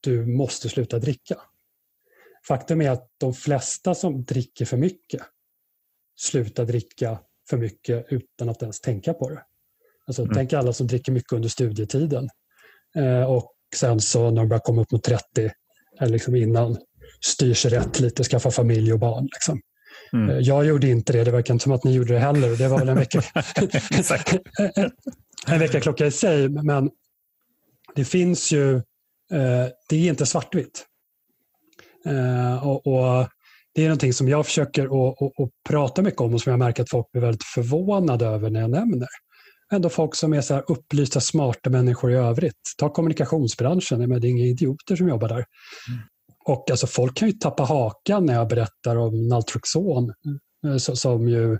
du måste sluta dricka. Faktum är att de flesta som dricker för mycket slutar dricka för mycket utan att ens tänka på det. Alltså, mm. Tänk alla som dricker mycket under studietiden eh, och sen så när de börjar komma upp mot 30, eller liksom innan, styr sig rätt lite, skaffa familj och barn. Liksom. Mm. Eh, jag gjorde inte det, det verkar inte som att ni gjorde det heller. Det var väl en vecka, en väckarklocka i sig, men det finns ju, eh, det är inte svartvitt. Eh, och, och, Det är någonting som jag försöker att, att, att, prata mycket om och som jag märker att folk blir väldigt förvånade över när jag nämner. Ändå folk som är så här upplysta, smarta människor i övrigt. Ta kommunikationsbranschen, det är inga idioter som jobbar där. Och alltså, folk kan ju tappa hakan när jag berättar om Naltrexon eh, som ju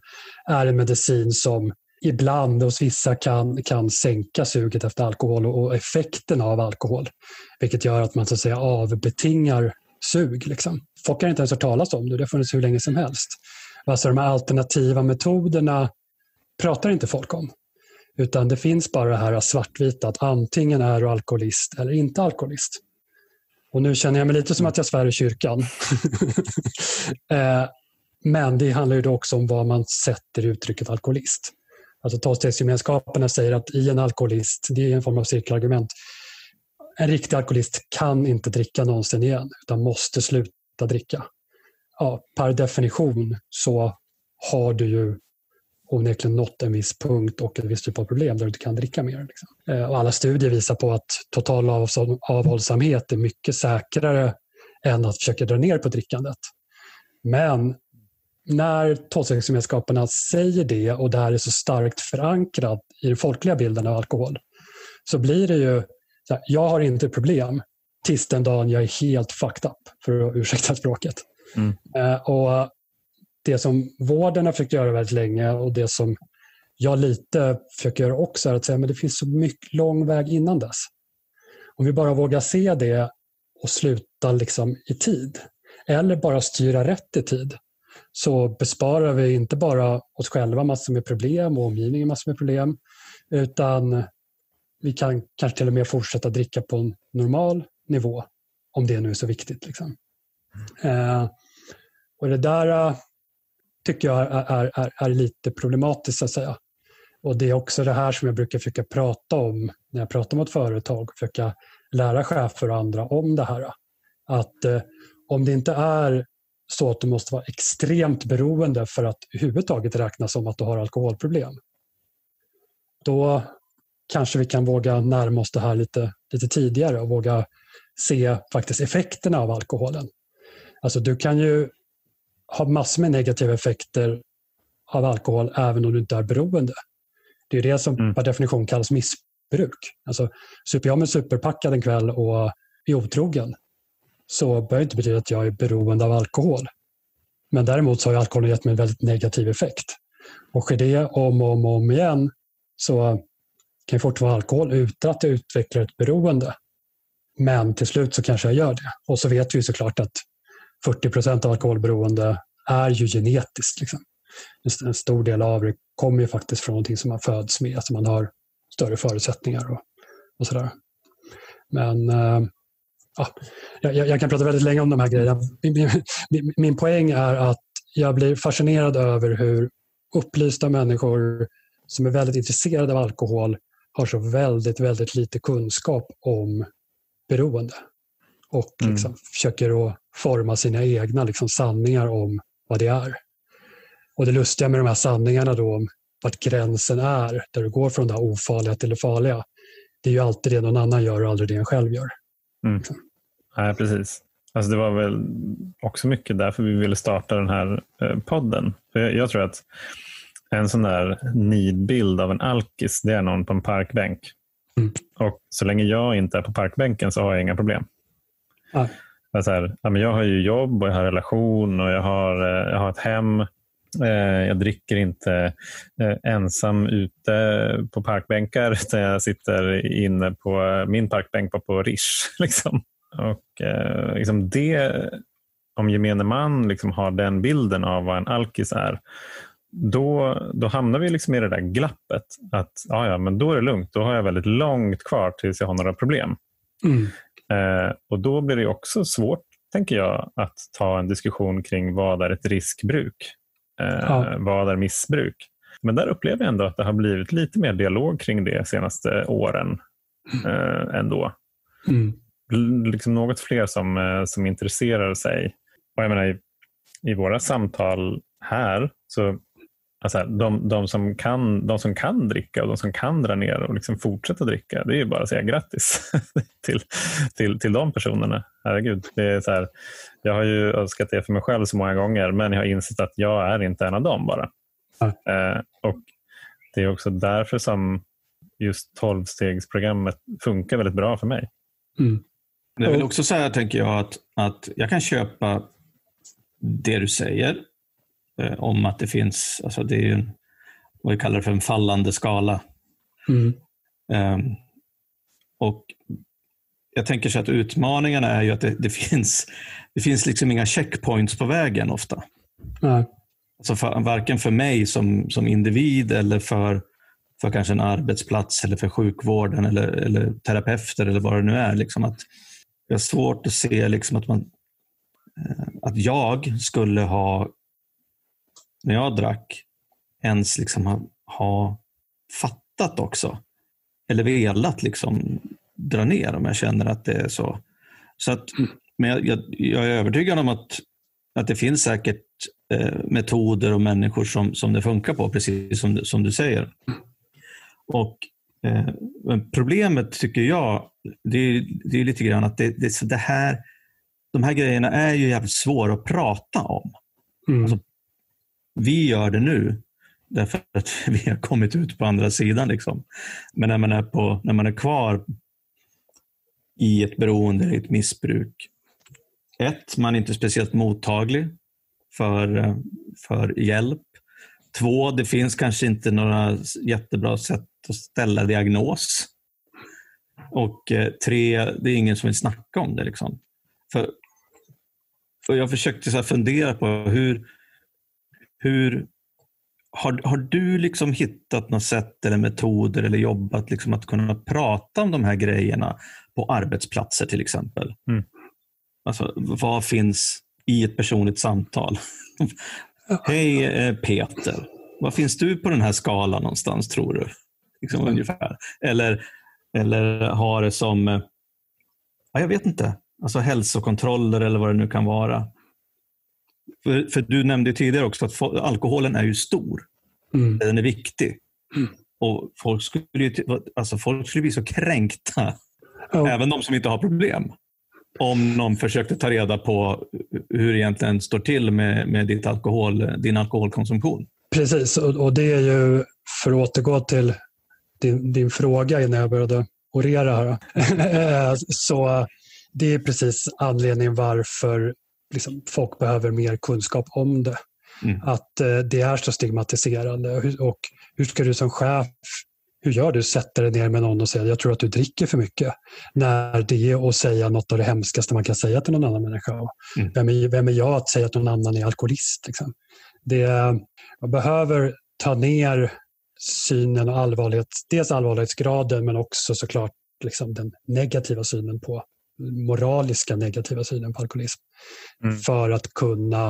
är en medicin som ibland hos vissa kan, kan sänka suget efter alkohol och, effekten av alkohol. Vilket gör att man så att säga avbetingar sug. Liksom. Folk har inte ens hört talas om det, det har funnits hur länge som helst. Alltså de här alternativa metoderna pratar inte folk om. Utan det finns bara det här svartvita att antingen är du alkoholist eller inte alkoholist. Och nu känner jag mig lite som att jag svär i kyrkan. Eh, men det handlar ju också om vad man sätter i uttrycket alkoholist. Alltså tolvstegsgemenskaperna säger att i en alkoholist, det är en form av cirkelargument, en riktig alkoholist kan inte dricka någonsin igen utan måste sluta dricka. Ja, per definition så har du ju onekligen nått en viss punkt och ett visst typ av problem där du inte kan dricka mer. Liksom. Eh, och alla studier visar på att total avhållsamhet är mycket säkrare än att försöka dra ner på drickandet. Men när tolvstegsgemenskaperna säger det och det här är så starkt förankrat i den folkliga bilden av alkohol så blir det ju, här, jag har inte problem tills den dagen jag är helt fucked up, för att ursäkta språket. Mm. Eh, och Det som vården har försökt göra väldigt länge och det som jag lite försöker göra också är att säga att det finns så mycket lång väg innan dess. Om vi bara vågar se det och sluta liksom i tid, eller bara styra rätt i tid, så besparar vi inte bara oss själva massor med problem och omgivningen massor med problem, utan vi kan kanske till och med fortsätta dricka på en normal nivå, om det nu är så viktigt. Liksom. Eh, och Det där tycker jag är, är, är, lite problematiskt, så att säga. Och Det är också det här som jag brukar försöka prata om när jag pratar mot företag och försöka lära chefer och andra om det här. Att eh, om det inte är så att du måste vara extremt beroende för att överhuvudtaget räknas som att du har alkoholproblem. Då kanske vi kan våga närma oss det här lite, lite tidigare och våga se faktiskt effekterna av alkoholen. Alltså du kan ju ha massor med negativa effekter av alkohol även om du inte är beroende. Det är det som mm. per definition kallas missbruk. Alltså, super jag mig superpackad en kväll och är otrogen så behöver det inte betyda att jag är beroende av alkohol. Men däremot så har alkoholen gett mig en väldigt negativ effekt. Och sker det om och om, och om igen så kan jag fortfarande ha alkohol utan att jag utvecklar ett beroende. Men till slut så kanske jag gör det. Och så vet vi såklart att 40 procent av alkoholberoende är ju genetiskt. Liksom. En stor del av det kommer ju faktiskt från någonting som man föds med, alltså man har större förutsättningar och, och sådär. Men äh, ja, jag, jag, kan prata väldigt länge om de här grejerna. Min, min, min poäng är att jag blir fascinerad över hur upplysta människor som är väldigt intresserade av alkohol har så väldigt, väldigt lite kunskap om beroende. Och mm. liksom mm. försöker att forma sina egna liksom, sanningar om vad det är. Och det lustiga med de här sanningarna då om vart gränsen är, där du går från det ofarliga till det farliga, det är ju alltid det någon annan gör och aldrig det en själv gör. Mm. Nej, precis. Alltså det var väl också mycket därför vi ville starta den här eh, podden. För jag, jag tror att en sån där nidbild av en alkis, det är någon på en parkbänk. Mm. Och så länge jag inte är på parkbänken så har jag inga problem. Ah. Så här, jag har ju jobb och jag har relation och jag har, eh, jag har ett hem. Eh, jag dricker inte eh, ensam ute på parkbänkar utan jag sitter inne på min parkbänk på Rish. Liksom. Och liksom det, om gemene man liksom har den bilden av vad en alkis är, då, då hamnar vi liksom i det där glappet. Att ja, ja, men då är det lugnt. Då har jag väldigt långt kvar tills jag har några problem. Mm. Eh, och Då blir det också svårt, tänker jag, att ta en diskussion kring vad är ett riskbruk? Eh, ja. Vad är missbruk? Men där upplever jag ändå att det har blivit lite mer dialog kring det senaste åren mm. eh, ändå. Mm liksom något fler som, eh, som intresserar sig. Och jag menar, i, I våra samtal här, så alltså, de, de, som kan, de som kan dricka och de som kan dra ner och liksom fortsätta dricka, det är ju bara att säga grattis till, till, till de personerna. Herregud. Det är så här, jag har ju önskat det för mig själv så många gånger, men jag har insett att jag är inte en av dem bara. Mm. Eh, och Det är också därför som just tolvstegsprogrammet funkar väldigt bra för mig. Mm. Det är väl också så här, tänker jag, att, att jag kan köpa det du säger om att det finns, alltså det är ju en, vad vi kallar det för en fallande skala. Mm. Um, och Jag tänker så att utmaningarna är ju att det, det, finns, det finns liksom inga checkpoints på vägen ofta. Mm. Alltså för, varken för mig som, som individ eller för, för kanske en arbetsplats eller för sjukvården eller, eller terapeuter eller vad det nu är. Liksom att, jag har svårt att se liksom att, man, eh, att jag skulle ha, när jag drack, ens liksom ha, ha fattat också. Eller velat liksom dra ner om jag känner att det är så. så att, men jag, jag, jag är övertygad om att, att det finns säkert eh, metoder och människor som, som det funkar på, precis som, som du säger. Och eh, Problemet tycker jag, det är, det är lite grann att det, det, det här, de här grejerna är ju jävligt svåra att prata om. Mm. Alltså, vi gör det nu därför att vi har kommit ut på andra sidan. Liksom. Men när man, är på, när man är kvar i ett beroende eller ett missbruk. Ett, man är inte speciellt mottaglig för, för hjälp. Två, det finns kanske inte några jättebra sätt att ställa diagnos. Och eh, tre, det är ingen som vill snacka om det. Liksom. För, för jag försökte så fundera på hur, hur har, har du liksom hittat något sätt eller metoder eller jobbat liksom att kunna prata om de här grejerna på arbetsplatser till exempel? Mm. Alltså, vad finns i ett personligt samtal? Hej eh, Peter, vad finns du på den här skalan någonstans tror du? Liksom, Mm. ungefär. Eller, eller har det som, eh, ja, jag vet inte, alltså hälsokontroller eller vad det nu kan vara. För, för du nämnde tidigare också att alkoholen är ju stor. Mm. Den är viktig. Mm. Och folk skulle, ju, alltså folk skulle bli så kränkta, Ja. även de som inte har problem, om någon försökte ta reda på hur det egentligen står till med, med ditt alkohol, din alkoholkonsumtion. Precis, och, och det är ju, för att återgå till din, din fråga innan jag började orera här. Eh, så det är precis anledningen varför liksom, folk behöver mer kunskap om det. Mm. Att eh, det är så stigmatiserande. Och hur- ska du som chef, hur gör du? Sätter dig ner med någon och säger jag tror att du dricker för mycket. När det är att säga något av det hemskaste man kan säga till någon annan människa. Mm. Vem, är, vem är jag att säga att någon annan är alkoholist? Liksom? Det, man behöver ta ner synen och allvarlighet, dels allvarlighetsgraden men också såklart liksom den negativa synen på moraliska negativa synen på alkoholism Mm. för att kunna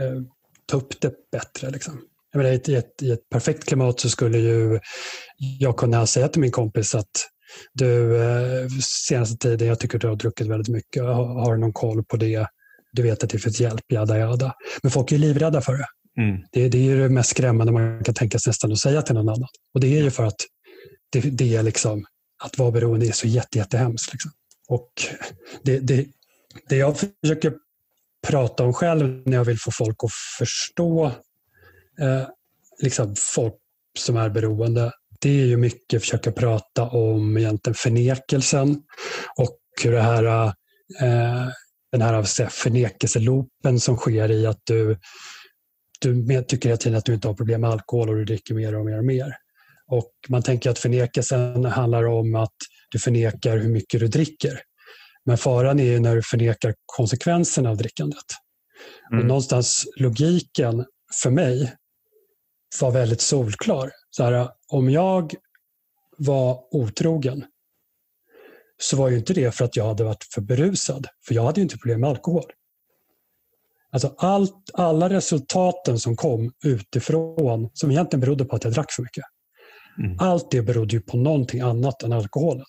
eh, ta upp det bättre. Liksom. Jag menar, i, ett, i, ett, I ett perfekt klimat så skulle ju jag kunna säga till min kompis att du, eh, senaste tiden, jag tycker du har druckit väldigt mycket. Har, har du någon koll på det? Du vet att det finns hjälp, jada jada. Men folk är livrädda för det. Mm. Det, det är det mest skrämmande man kan tänka sig nästan att säga till någon annan. Och det är ju för att det, det är liksom, att vara beroende är så jätte, jättehemskt. Liksom. Och det, det, det jag försöker prata om själv när jag vill få folk att förstå eh, liksom folk som är beroende, det är ju mycket att försöka prata om egentligen förnekelsen och hur det här, eh, den här förnekelselopen säga, förnekelseloopen som sker i att du du tycker hela tiden att du inte har problem med alkohol och du dricker mer och mer och mer. Och man tänker att förnekelsen handlar om att du förnekar hur mycket du dricker. Men faran är när du förnekar konsekvenserna av drickandet. Och Mm. någonstans logiken för mig var väldigt solklar. Så här, om jag var otrogen så var ju inte det för att jag hade varit för berusad. För jag hade ju inte problem med alkohol. Alltså allt, alla resultaten som kom utifrån, som egentligen berodde på att jag drack för mycket. Mm. Allt det berodde ju på någonting annat än alkoholen.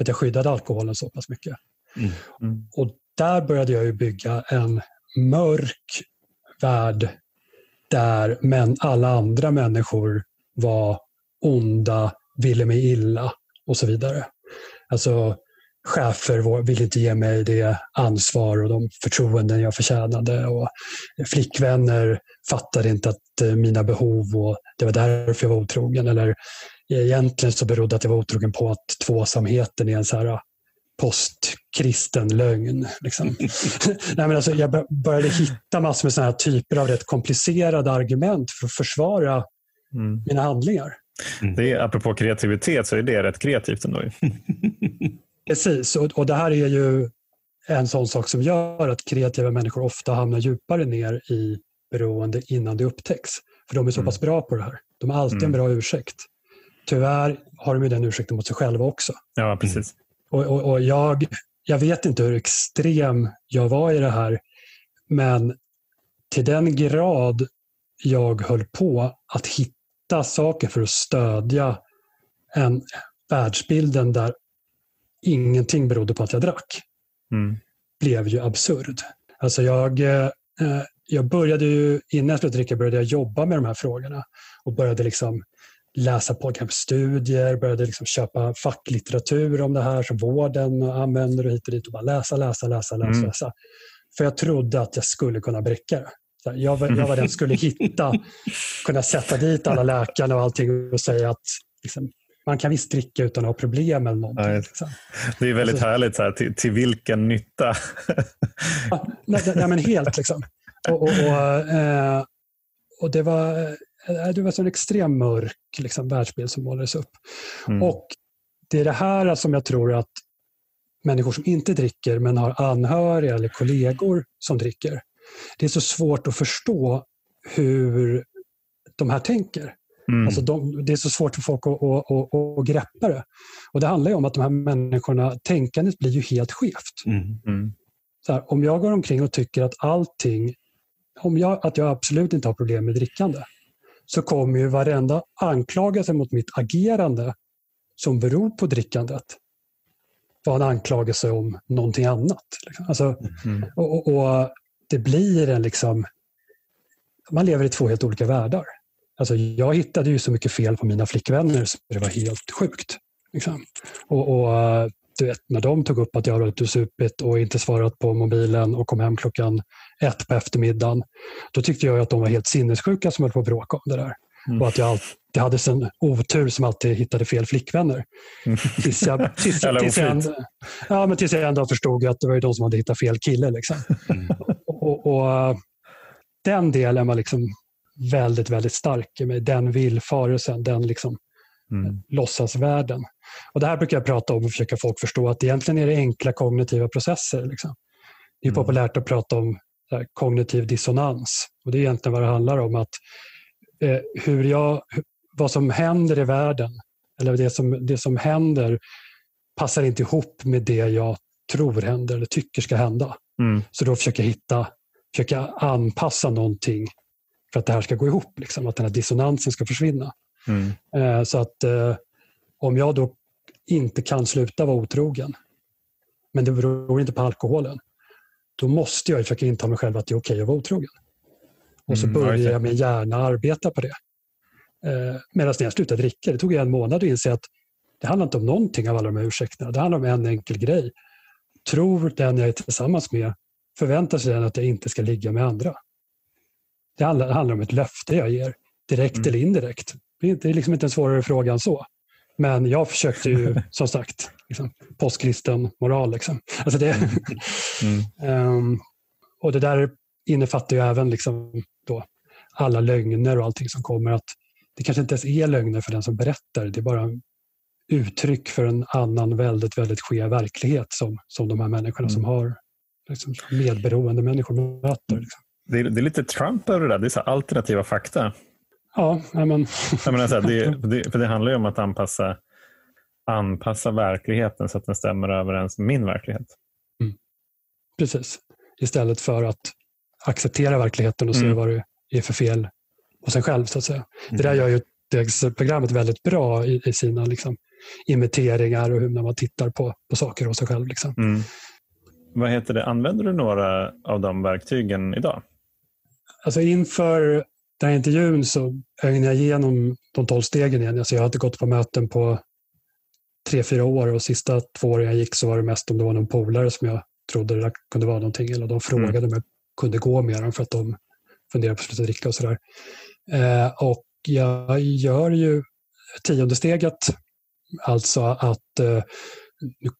För att jag skyddade alkoholen så pass mycket. Mm. Mm. Och där började jag ju bygga en mörk värld där men alla andra människor var onda, ville mig illa och så vidare. Alltså chefer ville inte ge mig det ansvar och de förtroenden jag förtjänade. Och flickvänner fattade inte att eh, mina behov och det var därför jag var otrogen. Eller egentligen så berodde att jag var otrogen på att tvåsamheten är en så här postkristen lögn. Liksom. Nej, men alltså, jag bör- började hitta massor med såna här typer av rätt komplicerade argument för att försvara Mm. mina handlingar. Det är, apropå kreativitet så är det rätt kreativt ändå. Precis, och, och det här är ju en sån sak som gör att kreativa människor ofta hamnar djupare ner i beroende innan det upptäcks. För de är så Mm. pass bra på det här. De har alltid Mm. en bra ursäkt. Tyvärr har de ju den ursäkten mot sig själva också. Ja, precis. Och, och, och jag, jag vet inte hur extrem jag var i det här, men till den grad jag höll på att hitta saker för att stödja en världsbilden där ingenting berodde på att jag drack Mm. blev ju absurd. Alltså jag, eh, jag började ju, innan jag slutade dricka började jag jobba med de här frågorna och började liksom läsa på studier, började liksom köpa facklitteratur om det här som vården använder och hit och dit och bara läsa, läsa, läsa, läsa. Mm. läsa. För jag trodde att jag skulle kunna bräcka det. Jag var, jag var den som skulle hitta, kunna sätta dit alla läkarna och allting och säga att liksom, man kan visst dricka utan att ha problem eller någonting. Liksom. Det är väldigt alltså, härligt, så här, till, till vilken nytta? ja, nej, nej, men helt liksom. Och, och, och, eh, och det var det var en extremt mörk liksom, världsbild som målades upp. Mm. Och det är det här som jag tror att människor som inte dricker men har anhöriga eller kollegor som dricker. Det är så svårt att förstå hur de här tänker. Mm. Alltså de, det är så svårt för folk att, att, att, att, greppa det. Och Det handlar om att de här människorna, tänkandet blir ju helt skevt. Mm. Mm. Så här, om jag går omkring och tycker att allting, om jag, att jag absolut inte har problem med drickande, så kommer ju varenda anklagelse mot mitt agerande som beror på drickandet vara en anklagelse om någonting annat. Liksom. Alltså, mm. och, och, och, Det blir en liksom... Man lever i två helt olika världar. Alltså, jag hittade ju så mycket fel på mina flickvänner så det var helt sjukt. Liksom. Och, och, du vet, när de tog upp att jag hade supit och inte svarat på mobilen och kom hem klockan ett på eftermiddagen, då tyckte jag att de var helt sinnessjuka som höll på att bråka om det där. Mm. Och att jag alltid hade en otur som alltid hittade fel flickvänner. Mm. Tills jag, tills, tills jag, ändå, ja, men tills jag ändå förstod att det var de som hade hittat fel kille. Liksom. Mm. Och, och, och, den delen var liksom väldigt, väldigt stark i mig. Den villfarelsen, den liksom mm. låtsasvärlden. Och det här brukar jag prata om och försöka folk förstå att egentligen är det enkla kognitiva processer. Liksom. Det är mm. populärt att prata om här, kognitiv dissonans. Och Det är egentligen vad det handlar om. att eh, hur jag, Vad som händer i världen, eller det som, det som händer passar inte ihop med det jag tror händer eller tycker ska hända. Mm. Så då försöker jag hitta, försöka anpassa någonting för att det här ska gå ihop, liksom, att den här dissonansen ska försvinna. Mm. Eh, så att eh, om jag då inte kan sluta vara otrogen, men det beror inte på alkoholen, då måste jag försöka inta mig själv att det är okej okay att vara otrogen. Och så mm, börjar jag med hjärna arbeta på det. Eh, Medan när jag slutade dricka, det tog en månad att inse att det handlar inte om någonting av alla de här ursäkterna. Det handlar om en enkel grej. Tror den jag är tillsammans med, förväntar sig den att jag inte ska ligga med andra. Det handlar, det handlar om ett löfte jag ger, direkt mm. eller indirekt. Det är liksom inte en svårare fråga än så. Men jag försökte ju, som sagt, liksom, postkristen moral. Liksom. Alltså det, mm. um, och det där innefattar ju även liksom då alla lögner och allting som kommer. att Det kanske inte ens är lögner för den som berättar. Det är bara uttryck för en annan väldigt, väldigt skev verklighet som, som de här människorna mm. som har liksom, medberoende människor möter. Liksom. Det är, det är, lite Trump över det där. Det är så alternativa fakta. Ja, men... Jag menar så här, det, det, för det handlar ju om att anpassa, anpassa verkligheten så att den stämmer överens med min verklighet. Mm. Precis. Istället för att acceptera verkligheten och se mm. vad det är för fel hos en själv. Så att säga. Mm. Det där gör ju programmet väldigt bra i, i sina liksom, imiteringar och hur när man tittar på, på saker hos sig själv. Liksom. Mm. Vad heter det? Använder du några av de verktygen idag? Alltså inför den här intervjun så ögnade jag igenom de tolv stegen igen. Alltså jag hade gått på möten på tre, fyra år och sista två åren jag gick så var det mest om det var någon polare som jag trodde det kunde vara någonting. Eller de frågade mm. om jag kunde gå med dem för att de funderade på att sluta dricka och sådär. Eh, och jag gör ju tionde steget, alltså att eh,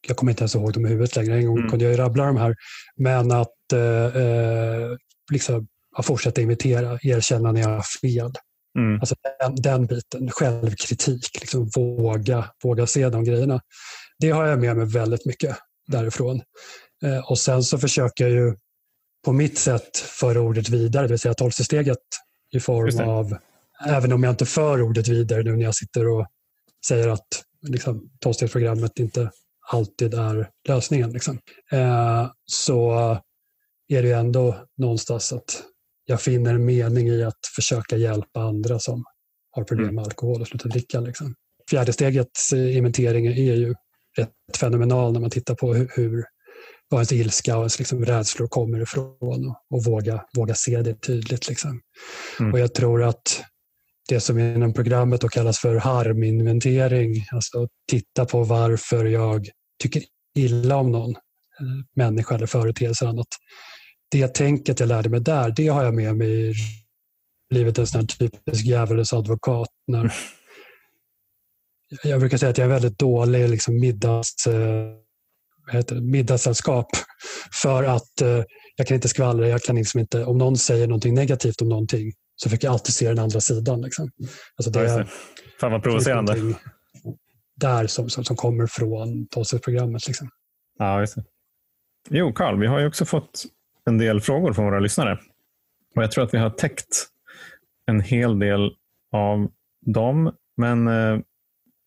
jag kommer inte ens ihåg dem i huvudet längre, en gång mm. kunde jag ju rabbla de här, men att eh, eh liksom att fortsätta imitera, erkänna när jag har fel. Mm. Alltså den, den, biten, självkritik, liksom våga, våga se de grejerna. Det har jag med mig väldigt mycket därifrån. Eh, och sen så försöker jag ju på mitt sätt föra ordet vidare, det vill säga tolvsteget i form av, även om jag inte för ordet vidare nu när jag sitter och säger att liksom, tolvstegsprogrammet inte alltid är lösningen. Liksom. Eh, så är det ändå någonstans att jag finner en mening i att försöka hjälpa andra som har problem mm. med alkohol och sluta dricka. Liksom. Fjärde stegets inventering är ju rätt fenomenal när man tittar på hur, hur var ens ilska och ens liksom rädslor kommer ifrån och, och våga, våga se det tydligt. Liksom. Mm. Och Jag tror att det som inom programmet då kallas för harminventering, alltså titta på varför jag tycker illa om någon eh, människa eller företeelse eller annat. Det tänket jag lärde mig där, det har jag med mig i livet en sån typisk djävulens advokat. När jag brukar säga att jag är väldigt dålig liksom middags, eh, middagssällskap. För att eh, jag kan inte skvallra. Jag kan liksom inte, om någon säger någonting negativt om någonting så försöker jag alltid se den andra sidan. Liksom. Alltså det, det. Fan vad provocerande. någonting där som, som, som kommer från tolvstegsprogrammet. Liksom. Ja, just det. Jo, Karl, vi har ju också fått en del frågor från våra lyssnare. Och Jag tror att vi har täckt en hel del av dem. Men eh,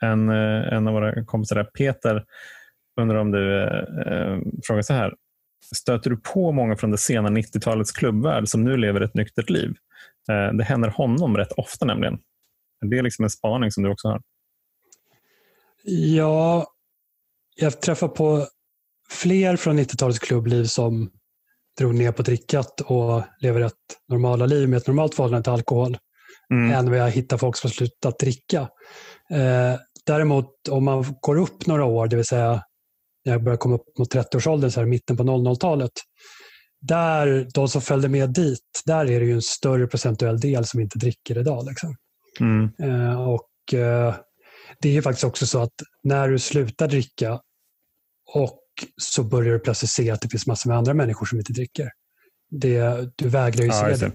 en, eh, en av våra kompisar, där, Peter, undrar om du eh, eh, frågar så här. Stöter du på många från det sena 90-talets klubbvärld som nu lever ett nyktert liv? Eh, det händer honom rätt ofta nämligen. Det är liksom en spaning som du också har. Ja, jag träffar på fler från 90-talets klubbliv som drog ner på drickat och lever ett normala liv med ett normalt förhållande till alkohol Mm. än vad jag hittar folk som har slutat dricka. Eh, däremot om man går upp några år, det vill säga när jag börjar komma upp mot 30-årsåldern, så här, mitten på 00-talet, där de som följde med dit, där är det ju en större procentuell del som inte dricker idag. Liksom. Mm. Eh, och eh, Det är faktiskt också så att när du slutar dricka och så börjar du plötsligt se att det finns massor med andra människor som inte dricker. Det, du vägrar ju Ja, se det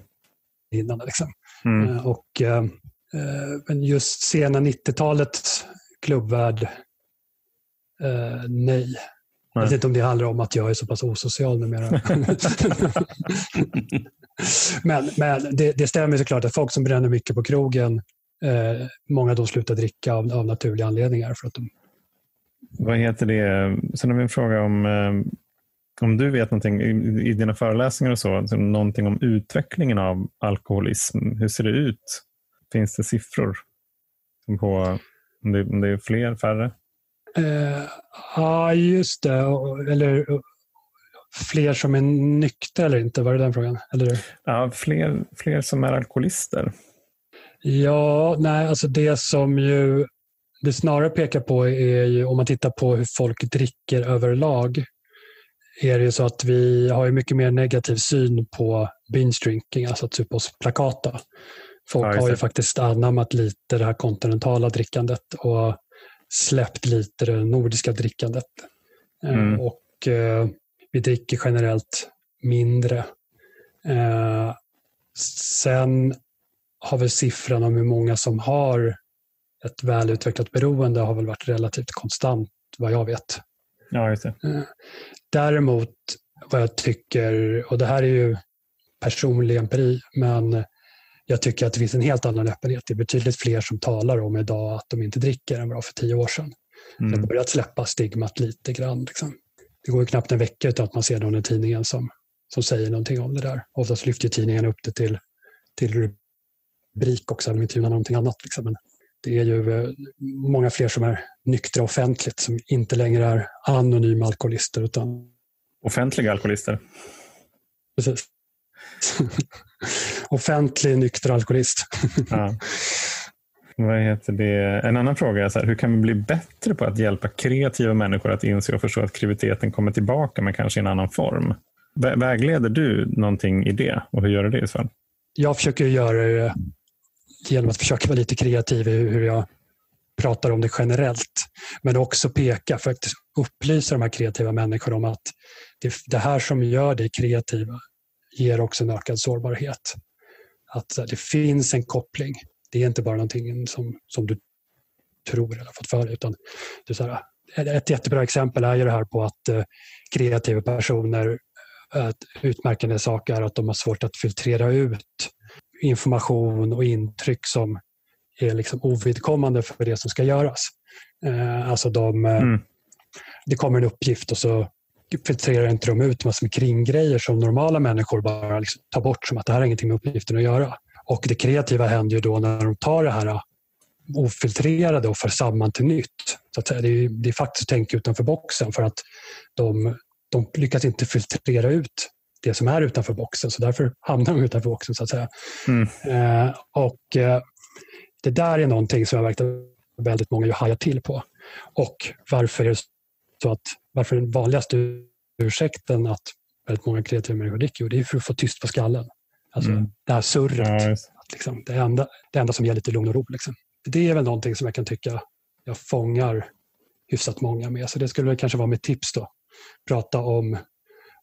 innan. Liksom. Mm. Eh, Och, eh, eh, men just sena 90-talets klubbvärld, nej. Jag vet inte om det handlar om att jag är så pass osocial numera. men men det, det stämmer såklart att folk som bränner mycket på krogen, eh, många då slutar dricka av, av naturliga anledningar. För att de, Vad heter det? Sen har vi en fråga om eh, om du vet någonting i, i dina föreläsningar och så, någonting om utvecklingen av alkoholism. Hur ser det ut? Finns det siffror på om det, om det är fler, färre? eh, ja, just det. Eller fler som är nyktra eller inte, var det den frågan? Eller? Ja, fler, fler som är alkoholister. Ja, nej, alltså det som ju det snarare pekar på är ju om man tittar på hur folk dricker överlag är det ju så att vi har ju mycket mer negativ syn på binge drinking, alltså att supa oss plakata. Folk Ja, har ju faktiskt anammat lite det här kontinentala drickandet och släppt lite det nordiska drickandet. Eh, Mm. Och eh, vi dricker generellt mindre. Eh, sen har väl siffran om hur många som har ett välutvecklat beroende har väl varit relativt konstant vad jag vet. Ja, just det. Däremot vad jag tycker, och det här är ju personlig empiri, men jag tycker att det finns en helt annan öppenhet. Det är betydligt fler som talar om idag att de inte dricker än vad för tio år sedan. Det har Mm. börjat släppa stigmat lite grann. Liksom. Det går ju knappt en vecka utan att man ser någon i tidningen som, som säger någonting om det där. Oftast lyfter tidningen upp det till, till rubrik också, de intervjuar någonting annat. Liksom. Men det är ju många fler som är nyktra offentligt, som inte längre är anonyma alkoholister. Utan, Offentliga alkoholister. precis. Offentlig nykter alkoholist. Ja. Vad heter det? En annan fråga är så här, hur kan vi bli bättre på att hjälpa kreativa människor att inse och förstå att kreativiteten kommer tillbaka men kanske i en annan form? Vä- Vägleder du någonting i det och hur gör du det i så fall? Jag försöker göra det genom att försöka vara lite kreativ i hur jag pratar om det generellt. Men också peka för att upplysa de här kreativa människorna om att det, det här som gör dig kreativa ger också en ökad sårbarhet. Att det finns en koppling. Det är inte bara någonting som, som du tror eller har fått för dig. Utan det är så här, ett jättebra exempel är ju det här på att eh, kreativa personer, eh, utmärkande sak är att de har svårt att filtrera ut information och intryck som är liksom ovidkommande för det som ska göras. Eh, alltså de, eh, Mm. Det kommer en uppgift och så filtrerar inte de ut massor med kringgrejer som normala människor bara liksom tar bort som att det här har ingenting med uppgiften att göra. Och det kreativa händer ju då när de tar det här eh, ofiltrerade och för samman till nytt. Så att. Det, är, det är faktiskt att tänka utanför boxen för att de, de lyckas inte filtrera ut det som är utanför boxen, så därför hamnar de utanför boxen. så att säga. Mm. Eh, och eh, Det där är någonting som jag märkt väldigt många hajar till på. Och varför är så att varför den vanligaste ursäkten att väldigt många kreativa människor dricker, det är för att få tyst på skallen. Alltså Mm. det här surret. Ja. Att liksom, det, enda, det enda som ger lite lugn och ro. Liksom. Det är väl någonting som jag kan tycka jag fångar hyfsat många med. Så det skulle väl kanske vara mitt tips då. Prata om,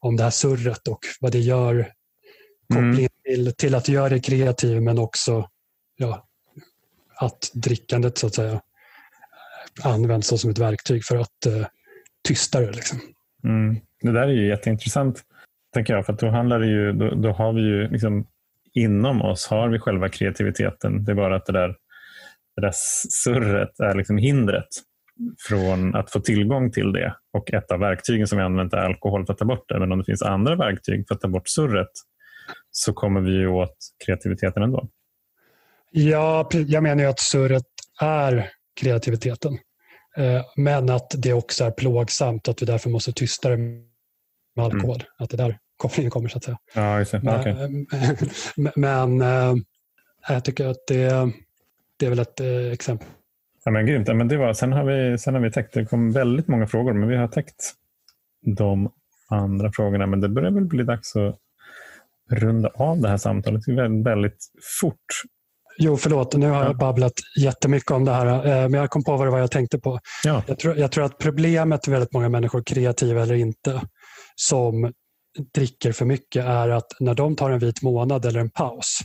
om det här surret och vad det gör. Koppling till, till att göra det kreativ men också ja, att drickandet så att säga används som ett verktyg för att eh, tysta det. Liksom. Mm. Det där är ju jätteintressant, tänker jag. För då, handlar det ju, då, då har vi ju liksom, inom oss har vi själva kreativiteten. Det är bara att det där, det där surret är liksom hindret från att få tillgång till det. Och ett av verktygen som vi använt är alkohol för att ta bort det. Men om det finns andra verktyg för att ta bort surret så kommer vi ju åt kreativiteten ändå. Ja, jag menar ju att surret är kreativiteten. Eh, Men att det också är plågsamt att vi därför måste tysta det med alkohol. Att det där kopplingen kommer så att säga. Ja, just. Men, Okej. men, men eh, jag tycker att det, det är väl ett eh, exempel. Ja, men grymt. Ja, men det var, sen, har vi, sen har vi täckt, det kom väldigt många frågor, men vi har täckt de andra frågorna. Men det börjar väl bli dags att runda av det här samtalet. Det väldigt, väldigt fort. Jo, förlåt, nu har Ja. jag babblat jättemycket om det här, eh, men jag kom på vad det var jag tänkte på. Ja. Jag tror, jag tror att problemet för väldigt många människor, kreativa eller inte, som dricker för mycket är att när de tar en vit månad eller en paus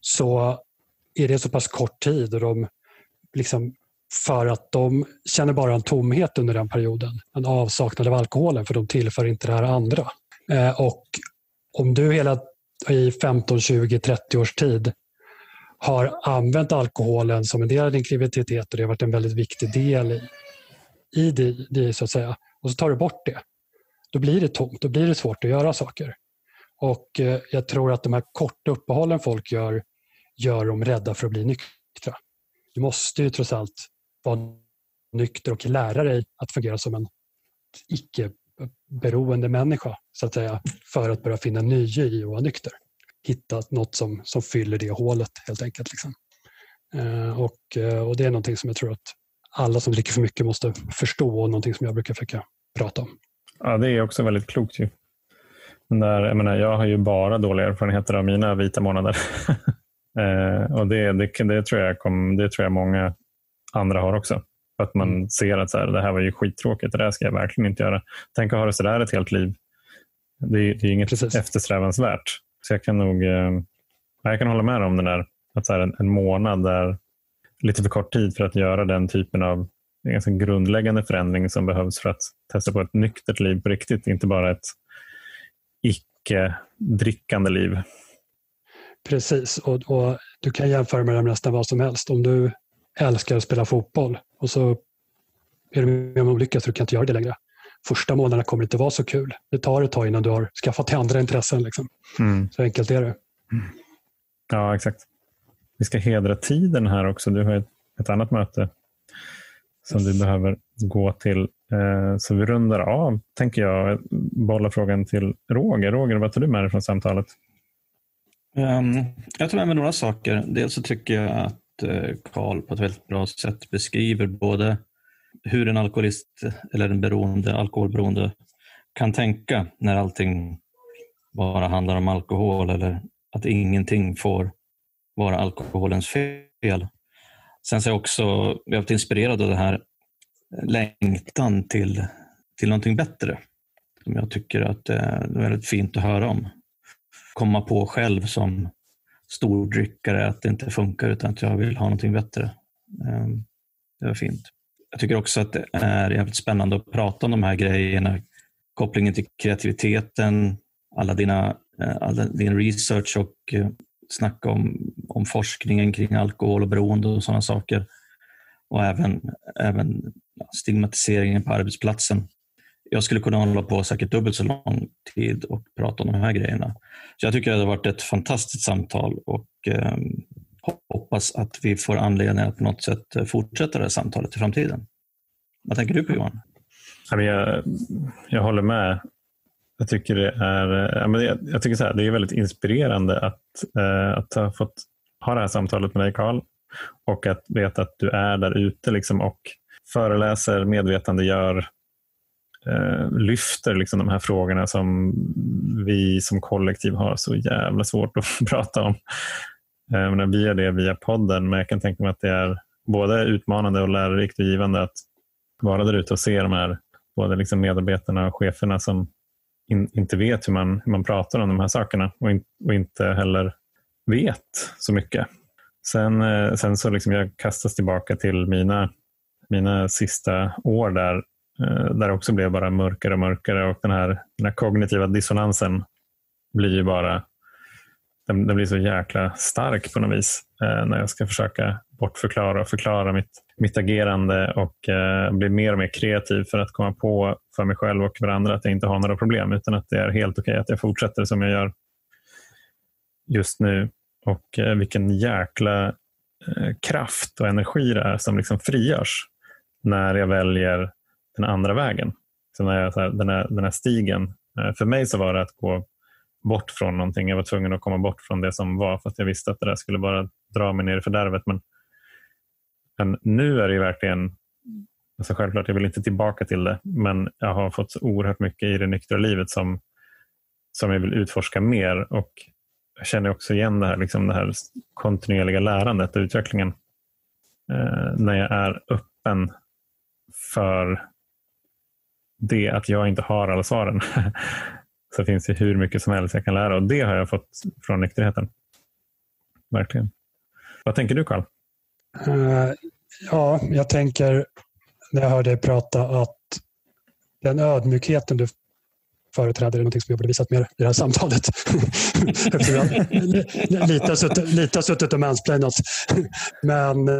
så är det så pass kort tid och de liksom för att de känner bara en tomhet under den perioden. En avsaknad av alkoholen för de tillför inte det här andra. Eh, och om du hela i 15, 20, 30 års tid har använt alkoholen som en del av din kreativitet och det har varit en väldigt viktig del i, i det, det, så att säga. Och så tar du bort det. Då blir det tomt, då blir det svårt att göra saker. Och eh, jag tror att de här korta uppehållen folk gör, gör dem rädda för att bli nyktra. Du måste ju trots allt vara nykter och lära dig att fungera som en icke-beroende människa, så att säga, för att börja finna nya i att vara nykter. Hitta något som, som fyller det hålet helt enkelt. Liksom. Eh, och, eh, och det är någonting som jag tror att alla som dricker för mycket måste förstå och någonting som jag brukar försöka prata om. Ja, det är också väldigt klokt. Ju. Men där, jag, menar, jag har ju bara dåliga erfarenheter av mina vita månader. eh, och det, det, det, tror jag kom, det tror jag många andra har också. För att man ser att så här, det här var ju skittråkigt, det där ska jag verkligen inte göra. Tänk att ha det så där ett helt liv. Det, är- det är inget Precis. eftersträvansvärt. Så jag kan nog eh, jag kan hålla med om den där, att så här, en, en månad är lite för kort tid för att göra den typen av det ganska grundläggande förändring som behövs för att testa på ett nyktert liv på riktigt, inte bara ett icke-drickande liv. Precis, och, och du kan jämföra med nästan vad som helst. Om du älskar att spela fotboll och så är du med om en olycka så du kan inte göra det längre. Första månaderna kommer det inte vara så kul. Det tar ett tag innan du har skaffat dig andra intressen. Liksom. Så enkelt är det. Ja, exakt. Vi ska hedra tiden här också. Du har ett, ett annat möte som du behöver gå till. Eh, Så vi rundar av, tänker jag. Bolla frågan till Roger. Roger, vad tar du med dig från samtalet? Ehm, jag tar med mig några saker. Dels så tycker jag att Eh, Karl på ett väldigt bra sätt beskriver både hur en alkoholist eller en beroende, alkoholberoende kan tänka när allting bara handlar om alkohol eller att ingenting får vara alkoholens fel. Sen så är jag också jag har varit inspirerad av den här längtan till, till någonting bättre. Som jag tycker att eh, det är väldigt fint att höra om komma på själv som stordryckare att det inte funkar utan att jag vill ha någonting bättre. Ehm, det var fint. Jag tycker också att det är jävligt spännande att prata om de här grejerna. Kopplingen till kreativiteten, alla dina, eh, all din research och eh, snacka om, om forskningen kring alkohol och beroende och sådana saker. Och även, även stigmatiseringen på arbetsplatsen. Jag skulle kunna hålla på säkert dubbelt så lång tid och prata om de här grejerna. Så jag tycker det har varit ett fantastiskt samtal och eh, hoppas att vi får anledning att på något sätt eh, fortsätta det här samtalet i framtiden. Vad tänker du på Johan? Jag, jag håller med jag tycker det är, eh, jag, jag, tycker så här, det är väldigt inspirerande att, eh, att ha fått ha det här samtalet med dig Karl och att veta att du är där ute liksom, och föreläser, medvetandegör, Eh, lyfter liksom de här frågorna som vi som kollektiv har så jävla svårt att prata om. Eh, vi gör det via podden, men jag kan tänka mig att det är både utmanande och lärorikt och givande att vara där ute och se de här både liksom medarbetarna och cheferna som in, inte vet hur man, hur man pratar om de här sakerna och, in, och inte heller vet så mycket. Sen, eh, sen så liksom jag kastas tillbaka till mina, mina sista år där, Eh, där det också blev bara mörkare och mörkare och den här, den här kognitiva dissonansen blir ju bara den, den blir så jäkla stark på något vis eh, när jag ska försöka bortförklara och förklara mitt, mitt agerande och eh, bli mer och mer kreativ för att komma på för mig själv och för andra att jag inte har några problem utan att det är helt okej okay att jag fortsätter som jag gör just nu. Och eh, vilken jäkla eh, kraft och energi det är som liksom frigörs när jag väljer den andra vägen. Så när jag, så här, den, här, den här stigen. Eh, för mig så var det att gå bort från någonting. Jag var tvungen att komma bort från det som var för att jag visste att det där skulle bara dra mig ner i fördärvet. Men, men nu är det verkligen, alltså självklart jag vill inte tillbaka till det, men jag har fått så oerhört mycket i det nyktra livet som, som jag vill utforska mer. Och jag känner också igen det här, liksom det här kontinuerliga lärandet och utvecklingen. Eh, när jag är öppen för det att jag inte har alla svaren. så finns det hur mycket som helst jag kan lära och det har jag fått från nykterheten. Verkligen. Vad tänker du Karl? Uh, ja, jag tänker när jag hör dig prata att den ödmjukheten du företräder är något som jag borde visat mer i det här samtalet. lite, har suttit, lite har suttit och mansplainat. Men eh,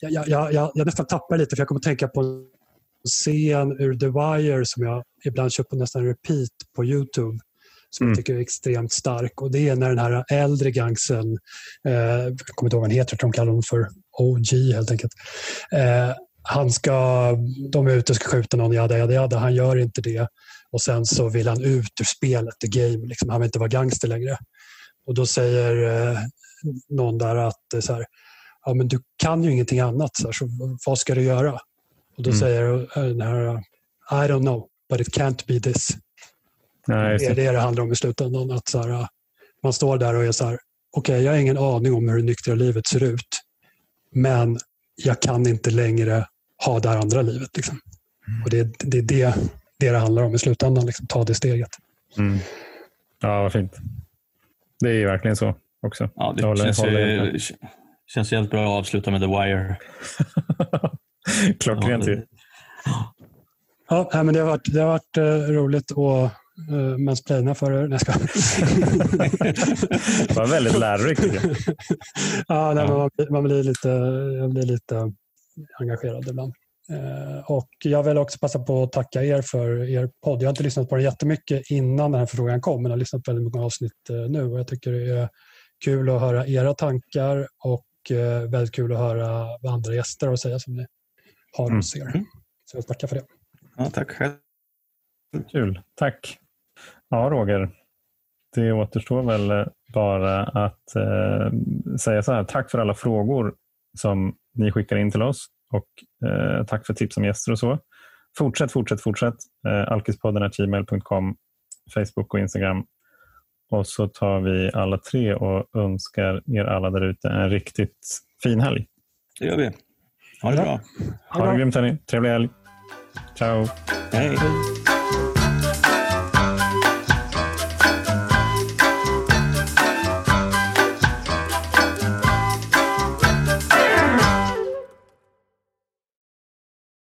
jag, jag, jag, jag nästan tappar lite för jag kommer att tänka på scen ur The Wire som jag ibland kör på nästan repeat på Youtube som mm. jag tycker är extremt stark. Och Det är när den här äldre gangsen, eh, jag kommer inte ihåg vad han heter, de kallar honom för OG helt enkelt. Eh, han ska, de är ute och ska skjuta någon, jada, jada, jada. Han gör inte det. Och Sen så vill han ut ur spelet, the game. Liksom. Han vill inte vara gangster längre. Och Då säger eh, någon där att eh, så här, ja, men du kan ju ingenting annat, så, här, så vad ska du göra? Och då mm. säger eh, den här, I don't know, but it can't be this. Nej, det är det det handlar om i slutändan. Att så här, man står där och är så här, okej, okay, jag har ingen aning om hur det nyktra livet ser ut, men jag kan inte längre ha det här andra livet. Liksom. Och det, det är det, det det handlar om i slutändan, liksom, ta det steget. Mm. Ja, vad fint. Det är verkligen så också. Ja, det håller, känns, håller. Ju, känns jävligt bra att avsluta med The Wire. Klockrent ju. Ja, men det har varit, det har varit uh, roligt att uh, mansplaina för er. Nej, ska. det var väldigt lärorikt. ja, nej, Man, man, blir lite, jag blir lite engagerad ibland. Uh, och Jag vill också passa på att tacka er för er podd. Jag har inte lyssnat på den jättemycket innan den här förfrågan kom, men jag har lyssnat på väldigt många avsnitt uh, nu. Och jag tycker det är kul att höra era tankar och väldigt kul att höra vad andra gäster har att säga som ni har mm. hos er. Mm. Så jag tackar för det. Ja, tack själv. Kul. Tack. Ja, Roger. Det återstår väl bara att eh, säga så här. Tack för alla frågor som ni skickar in till oss och eh, tack för tips om gäster och så. Fortsätt, fortsätt, fortsätt. Eh, Alkispodden gmail.com, Facebook och Instagram. Och så tar vi alla tre och önskar er alla där ute en riktigt fin helg. Det gör vi. Ha det bra. Ha det grymt hörni. Trevlig helg. Ciao. Hej.